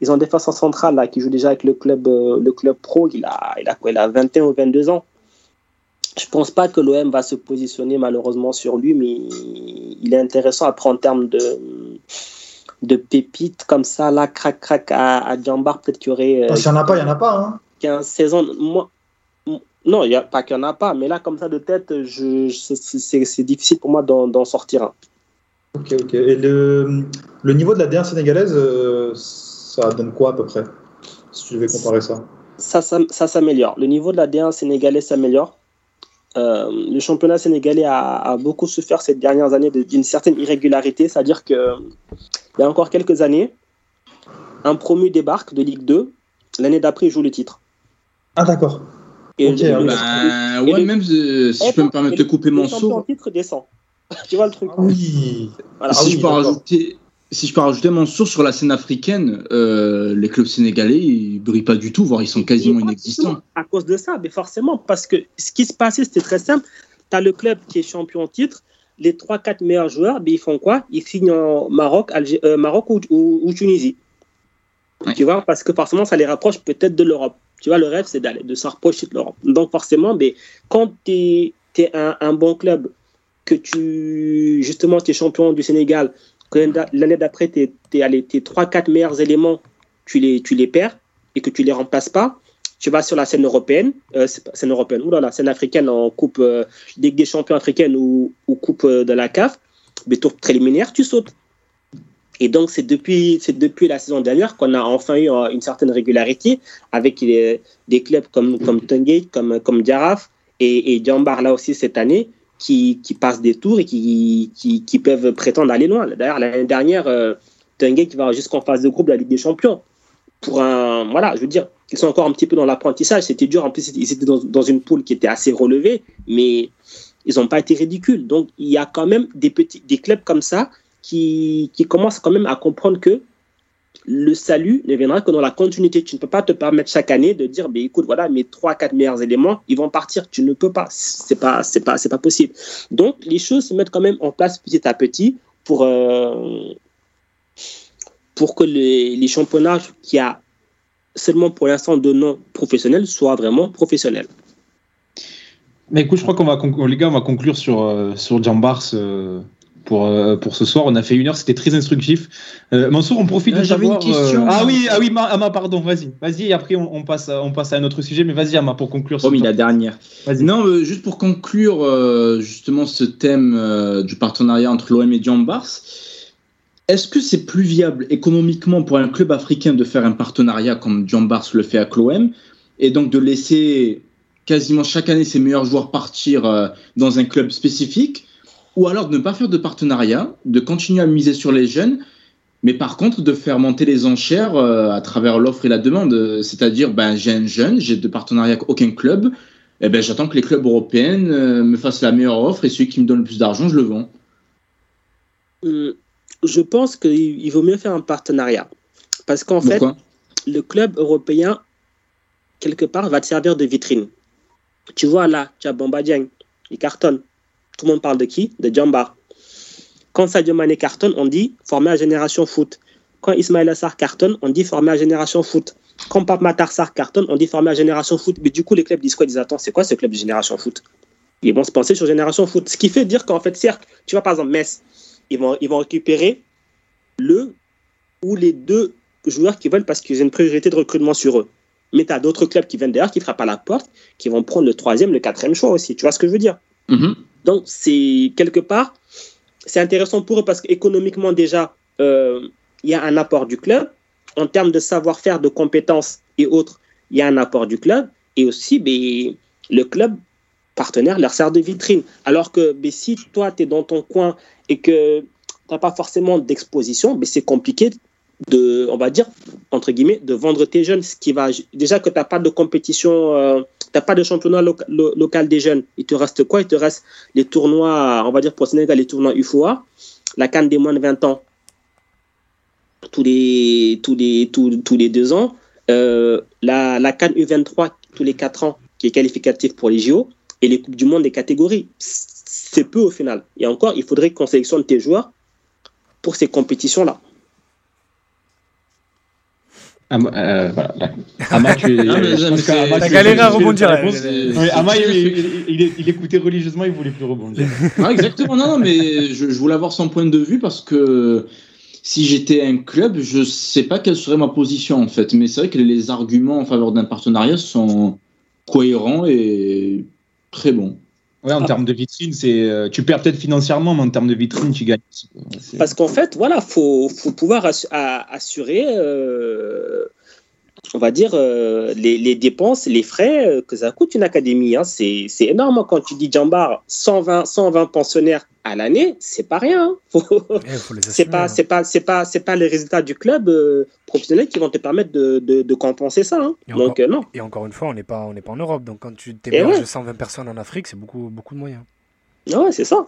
ils ont un défenseur central là, qui joue déjà avec le club, le club pro. Il a, il, a quoi, il a 21 ou 22 ans. Je pense pas que l'OM va se positionner malheureusement sur lui, mais il est intéressant après en termes de, de pépites comme ça, là, crac, crac à, à Jambar, peut-être qu'il y aurait. Euh, S'il n'y en a pas, il n'y en a pas. Hein. 15 saisons. Moi, non, il n'y a pas qu'il n'y en a pas, mais là, comme ça de tête, je, c'est difficile pour moi d'en sortir un. Ok, ok. Et le, le niveau de la dernière sénégalaise, euh, ça donne quoi à peu près Si tu devais comparer ça? Ça, ça, ça s'améliore. Le niveau de la D1 sénégalaise s'améliore. Euh, le championnat sénégalais a, beaucoup souffert ces dernières années d'une certaine irrégularité, c'est-à-dire qu'il y a encore quelques années, un promu débarque de Ligue 2, l'année d'après il joue le titre. Ah d'accord. Et bah, ouais, même si je peux me permettre de couper mon saut. Le titre descend. tu vois le truc Oui. si je peux rajouter, si je peux rajouter mon source sur la scène africaine, euh, les clubs sénégalais, ils brillent pas du tout, voire ils sont quasiment inexistants. À cause de ça, mais forcément, parce que ce qui se passait, c'était très simple. Tu as le club qui est champion en titre, les 3-4 meilleurs joueurs, ben, ils font quoi? Ils signent en Maroc, euh, Maroc ou, Tunisie. Tu vois, parce que forcément, ça les rapproche peut-être de l'Europe. Tu vois, le rêve, c'est d'aller, de se rapprocher de l'Europe. Donc, forcément, ben, quand tu es, un, bon club, que tu, justement, tu es champion du Sénégal, l'année d'après, tes, tes, 3-4 meilleurs éléments, tu les, tu les perds et que tu les remplaces pas, tu vas sur la scène européenne, euh, scène européenne, ou la scène africaine en Coupe euh, des Champions africaine ou, ou Coupe euh, de la CAF, mais tour préliminaire, tu sautes. Et donc, c'est depuis, depuis la saison dernière qu'on a enfin eu une certaine régularité avec des clubs comme, comme Tungate, comme, comme Diaraf et, et Djambar là aussi cette année, qui, qui, passent des tours et qui, qui, qui peuvent prétendre aller loin. D'ailleurs, l'année dernière, euh, qui va jusqu'en phase de groupe de la Ligue des Champions. Pour un, voilà, je veux dire, ils sont encore un petit peu dans l'apprentissage. C'était dur. En plus, ils étaient dans, dans, une poule qui était assez relevée, mais ils n'ont pas été ridicules. Donc, il y a quand même des petits, des clubs comme ça qui, qui commencent quand même à comprendre que le salut ne viendra que dans la continuité. Tu ne peux pas te permettre chaque année de dire, ben, écoute, voilà, mes trois, quatre meilleurs éléments, ils vont partir. Tu ne peux pas. C'est pas, c'est pas, c'est pas possible. Donc, les choses se mettent quand même en place petit à petit pour, euh, pour que les, les championnats qui a seulement pour l'instant de nom professionnel soient vraiment professionnels. Mais écoute, je crois qu'on va, les gars, on va conclure sur, euh, sur euh, pour ce soir. On a fait une heure, c'était très instructif. Euh, Mansour, on profite de savoir. Une question. Euh, ah oui, ah oui, Ama, pardon, vas-y, vas-y. Et après, on, passe, on passe à un autre sujet, mais vas-y, Ama, pour conclure. Oh, mais la dernière. Non, juste pour conclure justement ce thème du partenariat entre l'OM et Bars. Est-ce que c'est plus viable économiquement pour un club africain de faire un partenariat comme Bars le fait avec l'OM et donc de laisser quasiment chaque année ses meilleurs joueurs partir dans un club spécifique ou alors de ne pas faire de partenariat, de continuer à miser sur les jeunes, mais par contre de faire monter les enchères euh, à travers l'offre et la demande. C'est-à-dire, ben, j'ai un jeune, j'ai de partenariat avec aucun club, et eh ben, j'attends que les clubs européens euh, me fassent la meilleure offre et celui qui me donne le plus d'argent, je le vends. Euh, je pense qu'il vaut mieux faire un partenariat. Parce qu'en fait, le club européen, quelque part, va te servir de vitrine. Tu vois là, tu as Bamba Dieng, il cartonne. Tout le monde parle de qui? De Jamba. Quand Sadio Mane cartonne, on dit formé à Génération Foot. Quand Ismaël Assar cartonne, on dit formé à Génération Foot. Quand Pape Matar cartonne, on dit formé à Génération Foot. Mais du coup, les clubs disent quoi? Ils disent Attends, c'est quoi ce club de Génération Foot? Ils vont se penser sur Génération Foot. Ce qui fait dire qu'en fait, certes, tu vois par exemple Metz, ils vont, ils vont récupérer le ou les deux joueurs qui veulent parce qu'ils ont une priorité de recrutement sur eux. Mais tu as d'autres clubs qui viennent derrière, qui frappent à la porte, qui vont prendre le troisième, le quatrième choix aussi. Tu vois ce que je veux dire? Mm-hmm. Donc, c'est quelque part, c'est intéressant pour eux parce qu'économiquement, déjà, euh, il y a un apport du club. En termes de savoir-faire, de compétences et autres, il y a un apport du club. Et aussi, ben, le club partenaire leur sert de vitrine. Alors que ben, si toi, tu es dans ton coin et que tu n'as pas forcément d'exposition, ben, c'est compliqué de, on va dire, entre guillemets, de vendre tes jeunes. Ce qui va, déjà que tu n'as pas de compétition, euh, tu n'as pas de championnat local des jeunes. Il te reste quoi? Il te reste les tournois, on va dire pour Sénégal, les tournois UFOA, la Cannes des moins de 20 ans, tous les, tous les, tous, tous les deux ans, euh, la, la Cannes U23 tous les quatre ans, qui est qualificative pour les JO, et les Coupes du Monde des catégories. C'est peu au final. Et encore, il faudrait qu'on sélectionne tes joueurs pour ces compétitions-là. Ah, euh, Ama, tu T'as galéré à rebondir. Ama, il, écoutait religieusement, il voulait plus rebondir. Ah, exactement, non, non mais je, voulais avoir son point de vue parce que si j'étais un club, je sais pas quelle serait ma position en fait. Mais c'est vrai que les arguments en faveur d'un partenariat sont cohérents et très bons. Ouais, en termes de vitrine, c'est euh, tu perds peut-être financièrement, mais en termes de vitrine, tu gagnes. Parce qu'en fait, voilà, faut, faut pouvoir assurer, euh, on va dire, euh, les, les, dépenses, les frais que ça coûte une académie. Hein. C'est énorme quand tu dis Jambar, 120, 120 pensionnaires à l'année, c'est pas rien. Hein. c'est pas, c'est pas, c'est pas, c'est pas les résultats du club euh, professionnel qui vont te permettre de, de, compenser ça. Hein. Et donc encore, euh, non. Et encore une fois, on n'est pas, on n'est pas en Europe. Donc quand tu t'héberges de 120 personnes en Afrique, c'est beaucoup, beaucoup de moyens. Ouais, c'est ça.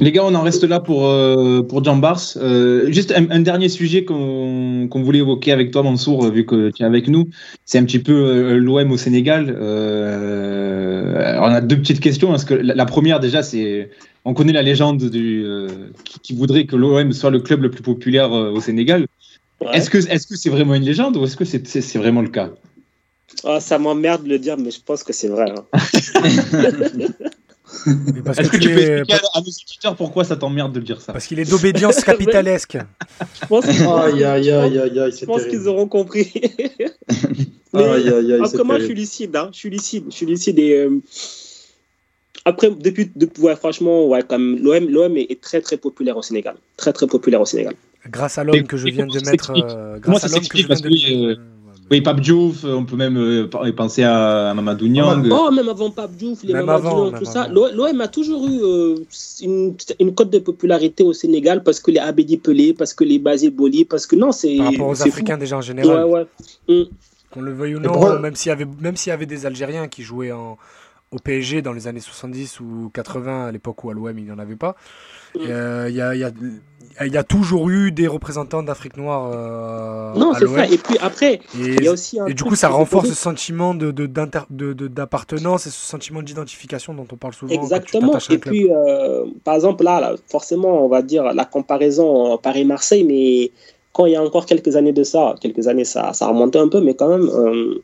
Les gars, on en reste là pour, euh, pour Jambars. Euh, juste un, dernier sujet qu'on voulait évoquer avec toi, Mansour, vu que tu es avec nous. C'est un petit peu euh, l'OM au Sénégal. on a deux petites questions. Parce que la, première, déjà, c'est. On connaît la légende du, qui, voudrait que l'OM soit le club le plus populaire au Sénégal. Est-ce que c'est -ce c'est vraiment une légende ou est-ce que c'est vraiment le cas? Ah, Ça m'emmerde de le dire, mais je pense que c'est vrai. Hein. Est-ce que, tu peux expliquer à, nos auditeurs pourquoi ça t'emmerde de dire ça Parce qu'il est d'obédience capitalesque. je pense qu'ils auront compris. après, moi, je suis lucide. Hein. Je suis lucide. Je suis lucide. Et, euh, Après, depuis, franchement, ouais, comme l'OM est, très très populaire au Sénégal. Très très populaire au Sénégal. Grâce à l'homme que je viens de mettre. Euh, grâce à l'homme que je viens de mettre. Oui, Pape Diouf, on peut même euh, penser à Mamadou Niang. Oh, même avant Pape Diouf, les même Mamadou Niang, tout ça. L'OM a toujours eu euh, une, une, cote de popularité au Sénégal parce que les Abedi Pelé, parce que les Basile Boli, parce que non, c'est. Par rapport aux Africains déjà en général. Ouais, ouais. Mm. Qu'on le veuille ou non, même s'il y, avait, même y avait des Algériens qui jouaient en, au PSG dans les années 70 ou 80, à l'époque où à l'OM il n'y en avait pas. Mm. Euh, il y, a, y, a, il y a toujours eu des représentants d'Afrique noire. Euh, non, c'est ça. Et puis après, il y a aussi Et du coup, ça renforce ce sentiment d'appartenance de, de, et ce sentiment d'identification dont on parle souvent. Exactement. et puis, euh, par exemple, là, là, forcément, on va dire la comparaison Paris-Marseille, mais quand il y a encore quelques années de ça, quelques années, ça, ça remontait un peu, mais quand même. Euh,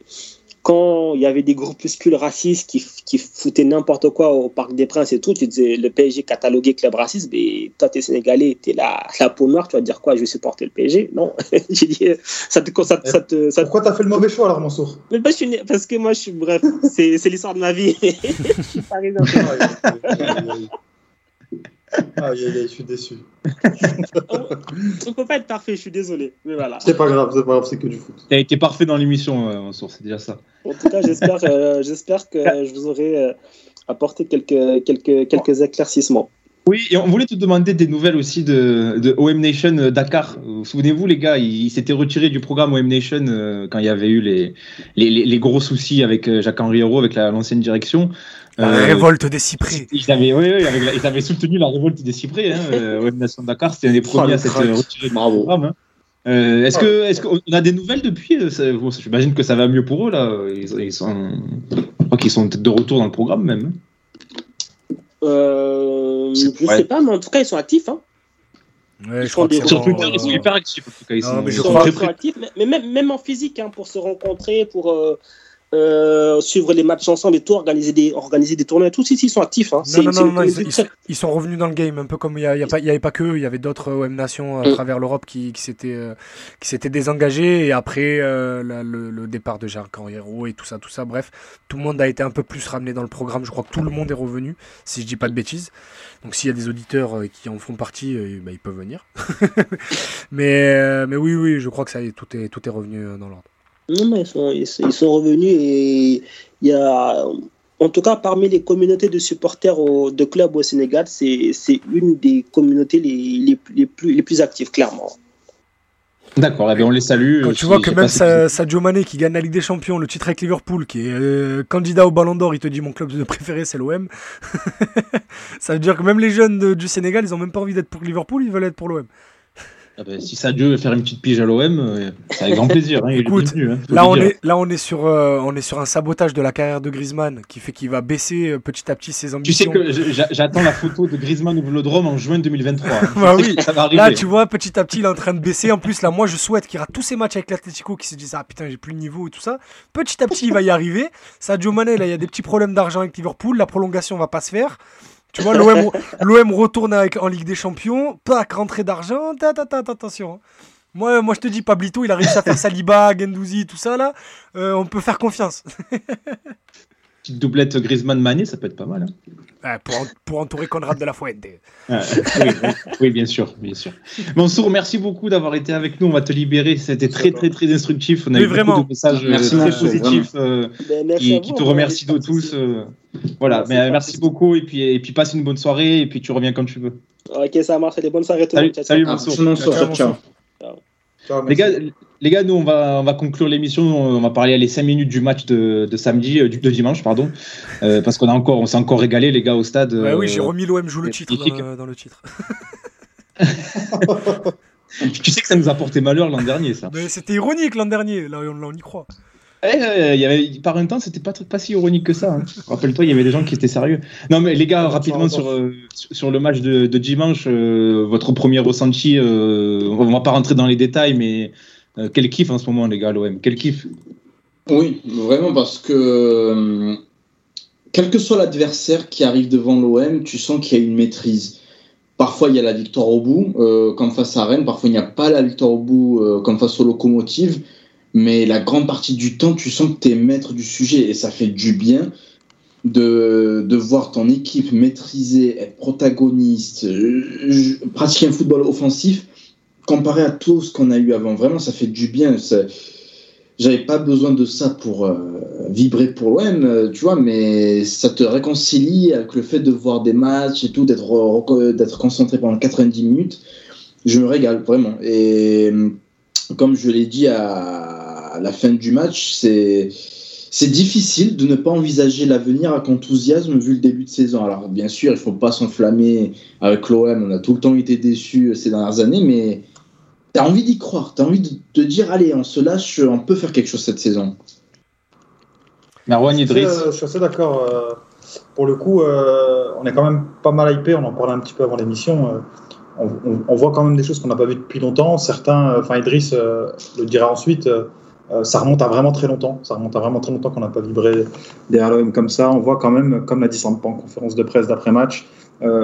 quand il y avait des groupuscules racistes qui, qui foutaient n'importe quoi au Parc des Princes et tout, tu disais le PSG catalogué club raciste, mais toi, tu es sénégalais, tu es la, la peau noire, tu vas dire quoi Je vais supporter le PSG Non. J'ai dit, ça te, ça, ça te, ça Pourquoi tu as fait le mauvais choix alors, Mansour? Mais parce, parce que moi, je suis. Bref, c'est l'histoire de ma vie. je suis parisien. Ah, je suis déçu. on ne peut pas être parfait, je suis désolé. Mais voilà. C'est pas grave, c'est pas grave, c'est que du foot. Tu as été parfait dans l'émission, euh, c'est déjà ça. En tout cas, j'espère euh, j'espère que je vous aurai euh, apporté quelques, quelques, quelques éclaircissements. Oui, et on voulait te demander des nouvelles aussi de, de OM Nation Dakar. Vous souvenez-vous, les gars, il, s'était retiré du programme OM Nation quand il y avait eu les, les, les, gros soucis avec Jacques-Henri Hérault, avec l'ancienne direction. La euh, révolte des cyprès. Ils avaient, oui, oui, ils avaient soutenu la révolte des cyprès. Hein, euh, Nation Dakar, c'était un des premiers à s'être retiré Bravo. Hein. Euh, est-ce que, est-ce qu'on a des nouvelles depuis J'imagine que ça va mieux pour eux là. Ils, sont, je crois qu'ils sont de retour dans le programme même. Euh, je ne sais pas, mais en tout cas ils sont actifs. Hein. Ouais, ils sur Twitter, ils sont hyper actifs. En tout cas, ils sont, mais, très, actifs, mais, même, même en physique, hein, pour se rencontrer, pour euh, euh, suivre les matchs ensemble et tout, organiser des, organiser des tournois et tout. Si, si, ils sont actifs. Hein. Non, non, non, ils, sont revenus dans le game, un peu comme il n'y avait pas que eux, il y avait d'autres OM nations à mm. travers l'Europe qui, qui s'étaient euh, désengagés. Et après euh, le, départ de Jacques Henriero et tout ça, tout ça, bref, tout le monde a été un peu plus ramené dans le programme. Je crois que tout le monde est revenu, si je dis pas de bêtises. Donc s'il y a des auditeurs qui en font partie, bah, ils peuvent venir. mais, mais oui, oui, je crois que ça y est, tout est, tout est revenu dans l'ordre. Non, mais ils sont, ils, sont revenus et il y a, en tout cas, parmi les communautés de supporters de clubs au Sénégal, c'est une des communautés les, les, plus, les plus actives, clairement. D'accord, eh on les salue. Quand tu vois que même Sadio Mané qui gagne la Ligue des Champions, le titre avec Liverpool, qui est euh, candidat au Ballon d'Or, il te dit mon club de préféré c'est l'OM. ça veut dire que même les jeunes du Sénégal, ils ont même pas envie d'être pour Liverpool, ils veulent être pour l'OM. Ah ben, si Sadio veut faire une petite pige à l'OM, euh, c'est avec grand plaisir. Hein, Écoute, hein, là, on est, là on est, sur, euh, on est sur un sabotage de la carrière de Griezmann qui fait qu'il va baisser euh, petit à petit ses ambitions. Tu sais que j'attends la photo de Griezmann au Vélodrome en juin 2023. bah oui, ça va arriver. Là, tu vois, petit à petit, il est en train de baisser. En plus, là, moi, je souhaite qu'il rate tous ses matchs avec l'Atletico qui se disent Ah putain, j'ai plus le niveau et tout ça. Petit à petit, il va y arriver. Sadio Mané, là, il y a des petits problèmes d'argent avec Liverpool. La prolongation va pas se faire. Tu vois, l'OM retourne avec, en Ligue des Champions, pack, rentrée d'argent, attention. Hein. Moi, moi, je te dis, Pablito, il a réussi à faire Saliba, Gendouzi, tout ça, là. Euh, on peut faire confiance. Petite doublette Griezmann-Mané, ça peut être pas mal. Hein. pour, pour, entourer Conrad de la Fuente. Ah, oui, bien sûr, bien sûr. Mansour, merci beaucoup d'avoir été avec nous. On va te libérer. C'était très, très, très instructif. On a eu vraiment. beaucoup de messages merci très positifs euh, ben, qui, te remercient de tous. Euh, voilà, mais merci beaucoup. Et puis, et puis, passe une bonne soirée. Et puis, tu reviens comme tu veux. Ok, ça marche. Des bonnes soirées. Salut, salut Mansour. ciao. Les gars, les gars, nous, on va, on va conclure l'émission. On va parler les 5 minutes du match de, de samedi, euh, de dimanche, pardon. Euh, parce qu'on a encore, on s'est encore régalé, les gars, au stade. Ouais, oui, j'ai euh, remis l'OM joue le titre dans, le titre. tu sais que ça nous a porté malheur l'an dernier, ça. Mais c'était ironique l'an dernier, là, on, on y croit. Eh, y avait, par un temps, c'était pas, pas si ironique que ça. Hein. Rappelle-toi, il y avait des gens qui étaient sérieux. Non, mais les gars, rapidement sur, sur le match de, de dimanche, votre premier ressenti, on va pas rentrer dans les détails, mais euh, quel kiff en ce moment, les gars, l'OM Quel kiff? Oui, vraiment, parce que euh, quel que soit l'adversaire qui arrive devant l'OM, tu sens qu'il y a une maîtrise. Parfois, il y a la victoire au bout, euh, comme face à Rennes. Parfois, il n'y a pas la victoire au bout, comme face aux locomotives. Mais la grande partie du temps, tu sens que tu es maître du sujet et ça fait du bien de, de voir ton équipe maîtriser, être protagoniste, pratiquer un football offensif comparé à tout ce qu'on a eu avant, vraiment, ça fait du bien. J'avais pas besoin de ça pour euh, vibrer pour l'OM, euh, tu vois, mais ça te réconcilie avec le fait de voir des matchs et tout, d'être concentré pendant 90 minutes. Je me régale vraiment. Et euh, comme je l'ai dit à, la fin du match, c'est c'est difficile de ne pas envisager l'avenir avec enthousiasme vu le début de saison. Alors bien sûr, il faut pas s'enflammer avec l'OM. On a tout le temps été déçus ces dernières années, mais T'as envie d'y croire, t'as envie de te dire, allez, on se lâche, on peut faire quelque chose cette saison. Marwan Idriss. Je suis assez d'accord. Euh, pour le coup, euh, on est quand même pas mal hypé, on en parlait un petit peu avant l'émission. Euh, on, voit quand même des choses qu'on n'a pas vues depuis longtemps. Certains, enfin Idriss le dira ensuite, ça remonte à vraiment très longtemps. Ça remonte à vraiment très longtemps qu'on n'a pas vibré derrière l'OM comme ça. On voit quand même, comme l'a dit Sampa en conférence de presse d'après-match,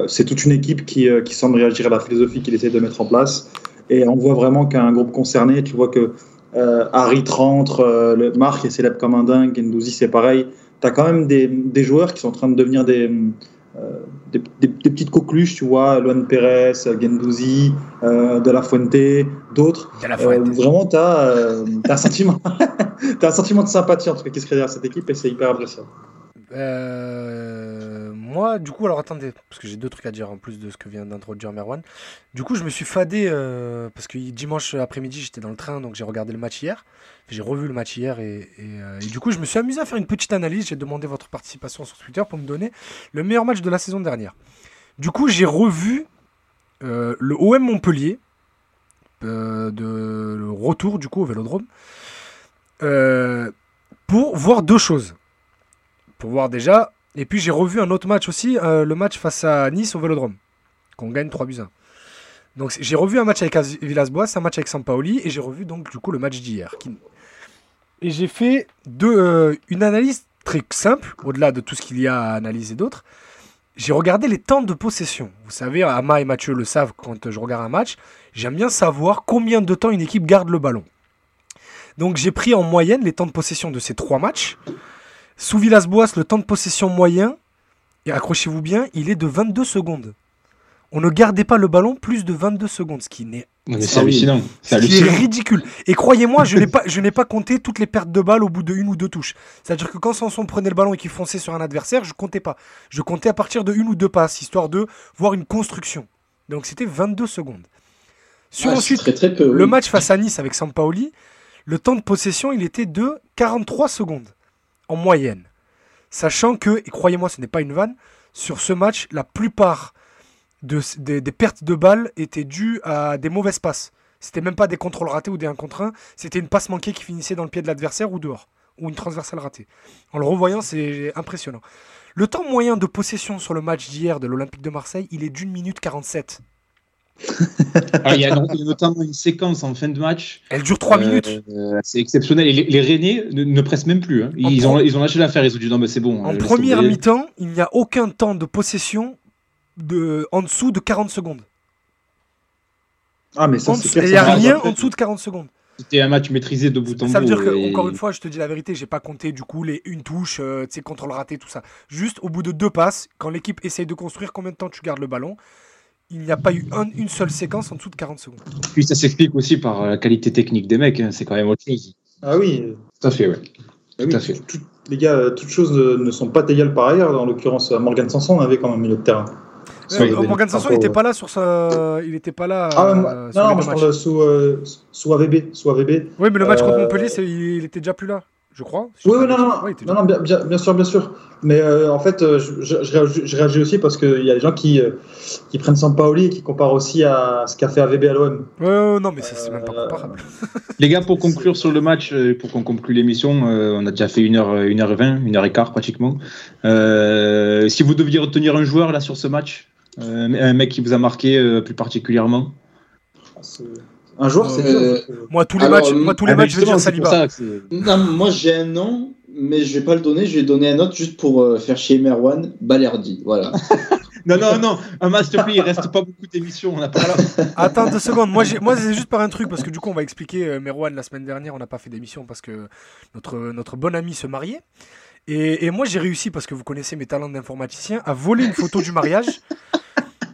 c'est toute une équipe qui, qui semble réagir à la philosophie qu'il essaie de mettre en place. Et on voit vraiment qu'un groupe concerné, tu vois que euh, Harit rentre, euh, le Marc est célèbre comme un dingue, Ndouzi c'est pareil. Tu as quand même des, des, joueurs qui sont en train de devenir des, euh, des, des, petites coqueluches, tu vois, Luan Pérez, Gendouzi, euh, De La Fuente, d'autres. vraiment, tu as, un sentiment, as un sentiment de sympathie en tout cas qui se crée derrière cette équipe et c'est hyper appréciable. Euh, moi, du coup, alors attendez, parce que j'ai deux trucs à dire en plus de ce que vient d'introduire Merwan. Du coup, je me suis fadé euh, parce que dimanche après-midi, j'étais dans le train, donc j'ai regardé le match hier. J'ai revu le match hier et, euh, et, du coup, je me suis amusé à faire une petite analyse. J'ai demandé votre participation sur Twitter pour me donner le meilleur match de la saison dernière. Du coup, j'ai revu le OM Montpellier de retour du coup au Vélodrome pour voir deux choses. Pour voir déjà, et puis j'ai revu un autre match aussi, le match face à Nice au Vélodrome, qu'on gagne 3 buts 1. Donc j'ai revu un match avec Villas-Boas, un match avec Sampaoli, et j'ai revu donc du coup le match d'hier. Et j'ai fait deux, euh, une analyse très simple, au-delà de tout ce qu'il y a à analyser d'autres. J'ai regardé les temps de possession. Vous savez, Ama et Mathieu le savent quand je regarde un match. J'aime bien savoir combien de temps une équipe garde le ballon. Donc j'ai pris en moyenne les temps de possession de ces trois matchs. Sous Villas-Boas, le temps de possession moyen, et accrochez-vous bien, il est de 22 secondes on ne gardait pas le ballon plus de 22 secondes, ce qui n'est c'est hallucinant. C'est ridicule. Et croyez-moi, je n'ai pas, je n'ai pas compté toutes les pertes de balles au bout de une ou deux touches. C'est-à-dire que quand Sanson prenait le ballon et qu'il fonçait sur un adversaire, je comptais pas. Je comptais à partir de une ou deux passes, histoire de voir une construction. Donc c'était 22 secondes. Sur ensuite, le match face à Nice avec Sampaoli, le temps de possession, il était de 43 secondes en moyenne. Sachant que, et croyez-moi, ce n'est pas une vanne, sur ce match, la plupart des, pertes de balles étaient dues à des mauvaises passes. C'était même pas des contrôles ratés ou des 1 contre 1, c'était une passe manquée qui finissait dans le pied de l'adversaire ou dehors, ou une transversale ratée. En le revoyant, c'est impressionnant. Le temps moyen de possession sur le match d'hier de l'Olympique de Marseille, il est d'une minute 47. Ah, il, y a, notamment une séquence en fin de match. Elle dure 3 minutes. Euh, c'est exceptionnel. les, les Rennais ne, pressent même plus. Hein. Ils, ont, ils ont lâché l'affaire. Ils ont dit non, mais c'est bon. En première mi-temps, il n'y a aucun temps de possession de, en dessous de 40 secondes. Ah, mais ça, c'est Il n'y a rien en dessous de 40 secondes. C'était un match maîtrisé de bout en bout. Ça veut dire que, encore une fois, je te dis la vérité, j'ai pas compté du coup les une touche, euh, tu sais, contrôle raté, tout ça. Juste au bout de deux passes, quand l'équipe essaye de construire, combien de temps tu gardes le ballon? Il n'y a pas eu une seule séquence en dessous de 40 secondes. Puis ça s'explique aussi par la qualité technique des mecs, hein, c'est quand même autre chose. Ah oui. Tout à fait, ouais. Ah tout à fait. les gars, euh, toutes choses ne, sont pas égales par ailleurs. En l'occurrence, Morgan Sanson on avait quand même milieu de terrain. Morgan Sanson, il n'était pas là sur sa. Il n'était pas là. Ah, euh, non, moi je parle sous, euh, sous AVB. Sous AVB. Oui, mais le match contre euh, Montpellier, il était déjà plus là je crois. oui, oui, non, non, non, non bien, bien, sûr, bien sûr. Mais euh, en fait, euh, je, je, réagis, aussi parce qu'il y a des gens qui, euh, qui prennent Sampaoli et qui comparent aussi à ce qu'a fait AVB à l'OM. Ouais, non, mais c'est même pas comparable. Les gars, pour conclure sur le match, pour qu'on conclue l'émission, on a déjà fait 1h, 1h20, 1h15 pratiquement. si vous deviez retenir un joueur là sur ce match, un mec qui vous a marqué plus particulièrement? Un joueur, c'est euh, Moi, tous les matchs, moi, tous les ah, matchs je vais dire Saliba. non, moi, j'ai un nom, mais je vais pas le donner. Je vais donner un autre juste pour euh, faire chier Merwan. Balerdi, voilà. non, non, non. Un match, s'il te plaît, il reste pas beaucoup d'émissions. On a pas... Attends deux secondes. Moi, moi c'est juste par un truc, parce que du coup, on va expliquer euh, Merwan la semaine dernière. On n'a pas fait d'émission parce que notre, notre bon ami se mariait. Et, et moi, j'ai réussi, parce que vous connaissez mes talents d'informaticien, à voler une photo du mariage.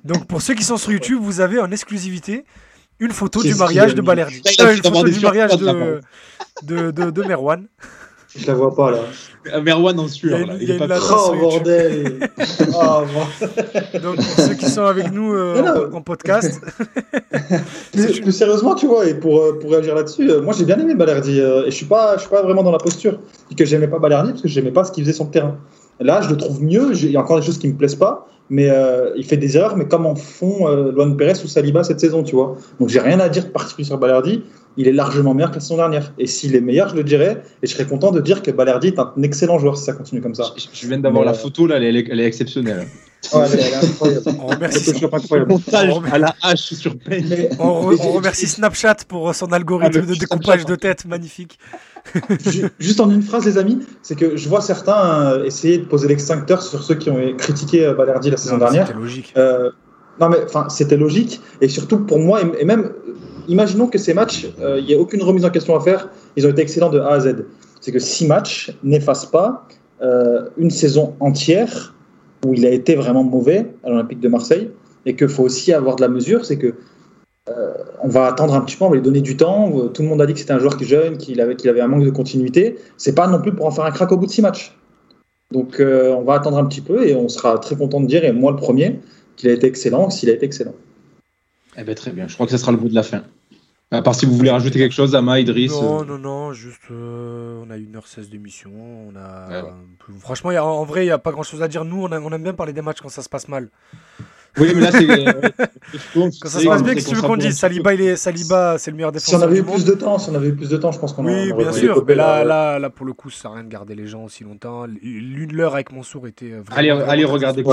Donc, pour ceux qui sont sur YouTube, vous avez en exclusivité une photo du mariage de Balerdi. une photo du mariage de, de, de, de Merwan. Je la vois pas là. Euh, Merwan en sueur. Il, est pas trop bordel. oh, Donc pour ceux qui sont avec nous euh, en, podcast. mais, sérieusement, tu vois, et pour, euh, pour réagir là-dessus, moi j'ai bien aimé Balerdi. et je suis pas, je suis pas vraiment dans la posture que j'aimais pas Balerdi parce que j'aimais pas ce qu'il faisait sur le terrain. Là, je le trouve mieux. Il y a encore des choses qui me plaisent pas mais euh, il fait des erreurs, mais comme en font euh, Luan Perez ou Saliba cette saison, tu vois. Donc j'ai rien à dire de particulier sur Balerdi. Il est largement meilleur que la saison dernière. Et s'il est meilleur, je le dirais. Et je serais content de dire que Balerdi est un excellent joueur si ça continue comme ça. Je, viens d'avoir la euh, photo là, elle est, elle est exceptionnelle. Ouais, elle est incroyable. On remercie, à la hache sur peine. On, remercie Snapchat pour son algorithme ah, de découpage de tête magnifique. Juste en une phrase, les amis, c'est que je vois certains euh, essayer de poser l'extincteur sur ceux qui ont critiqué euh, Balerdi la saison dernière. C'était logique. Euh, non, mais enfin, c'était logique. Et surtout pour moi, et, même, imaginons que ces matchs, il n'y a aucune remise en question à faire. Ils ont été excellents de A à Z. C'est que six matchs n'effacent pas une saison entière où il a été vraiment mauvais à l'Olympique de Marseille. Et qu'il faut aussi avoir de la mesure, c'est que euh, on va attendre un petit peu, on va lui donner du temps. Tout le monde a dit que c'était un joueur qui est jeune, qu'il avait, qu'il avait un manque de continuité. C'est pas non plus pour en faire un crack au bout de six matchs. Donc euh, on va attendre un petit peu et on sera très content de dire, et moi le premier, qu'il a été excellent, s'il a été excellent. Eh ben, très bien, je crois que ce sera le bout de la fin. À part si vous voulez rajouter quelque chose, Ama, Idriss. Non, euh. non, non, juste on a 1h16 d'émission. On a... Franchement, en vrai, il n'y a pas grand chose à dire. Nous, on, on, aime bien parler des matchs quand ça se passe mal. Oui, mais là, c'est. Quand ça se passe bien, qu'est-ce que tu veux qu'on dise? Saliba, il est... Saliba, c'est le meilleur défenseur. Si on avait eu plus de temps, si on avait eu plus de temps, je pense qu'on Oui, bien sûr. Mais là, là, là, pour le coup, ça sert à rien de garder les gens aussi longtemps. L'une l'heure avec Mansour était vraiment. Allez, allez regarder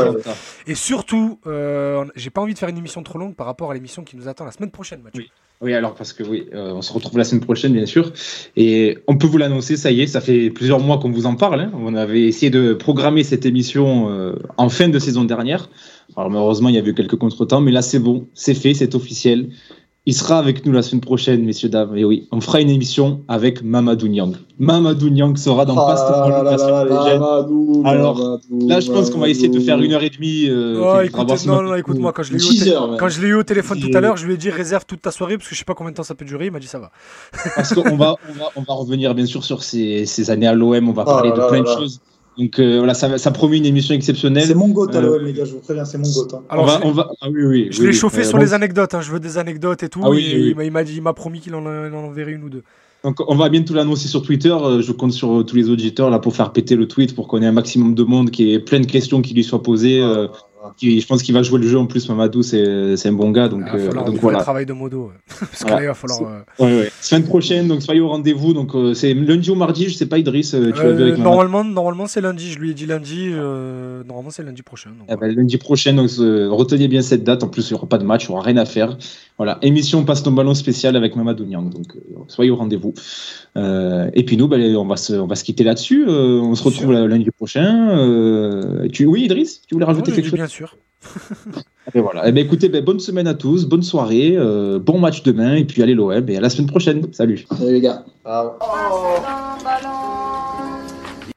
Et surtout, euh, j'ai pas envie de faire une émission trop longue par rapport à l'émission qui nous attend la semaine prochaine, Mathieu. Oui, alors parce que oui, euh, on se retrouve la semaine prochaine, bien sûr. Et on peut vous l'annoncer, ça y est, ça fait plusieurs mois qu'on vous en parle. Hein. On avait essayé de programmer cette émission euh, en fin de saison dernière. Alors malheureusement, il y a eu quelques contretemps, mais là c'est bon, c'est fait, c'est officiel. Il sera avec nous la semaine prochaine, messieurs, dames. Et oui, on fera une émission avec Mamadou Niang. Mamadou Niang sera dans ah, Alors là, je pense qu'on va essayer de faire une heure et demie. Euh, non, non, écoute-moi, quand je l'ai eu, au téléphone tout à l'heure, je lui ai dit réserve toute ta soirée parce que je sais pas combien de temps ça peut durer. Il m'a dit ça va. parce qu'on va, on va, on va revenir bien sûr sur ces, ces années à l'OM. On va parler de plein de choses. Donc euh, voilà, ça, ça promet une émission exceptionnelle. C'est mon goût, euh, les gars, je vous préviens, c'est mon goût. Hein. Alors, on va, on va... Ah, oui, oui, je l'ai chauffé sur les anecdotes, hein. je veux des anecdotes et tout. Ah, oui, il m'a dit, il m'a promis qu'il en, en, enverrait une ou deux. Donc on va bientôt l'annoncer sur Twitter. Euh, je compte sur tous les auditeurs là pour faire péter le tweet pour qu'on ait un maximum de monde, qui ait plein de questions qui lui soient posées. Ah je pense qu'il va jouer le jeu en plus. Mamadou, c'est un bon gars. Donc, il va falloir donc voilà. travail de modo. Parce que là, il va falloir. Euh, ouais, ouais. Semaine prochaine, donc soyez au rendez-vous. Donc euh, c'est lundi ou mardi, je sais pas, Idriss. Euh, tu avec normalement, normalement c'est lundi. Je lui ai dit lundi. normalement, c'est lundi prochain. Donc, ah bah, lundi prochain, donc retenez bien cette date. En plus, il n'y aura pas de match, il n'y aura rien à faire. Voilà, émission Passe ton ballon spécial avec Mamadou Niang. Donc soyez au rendez-vous. et puis nous, bah, on, va se, on va se quitter là-dessus. on se retrouve lundi prochain. tu... Oui, Idriss, tu voulais rajouter quelque chose? Sûr. et voilà. Eh ben, écoutez, ben, bonne semaine à tous, bonne soirée, euh, bon match demain, et puis allez l'OM, et à la semaine prochaine. Salut. Salut les gars.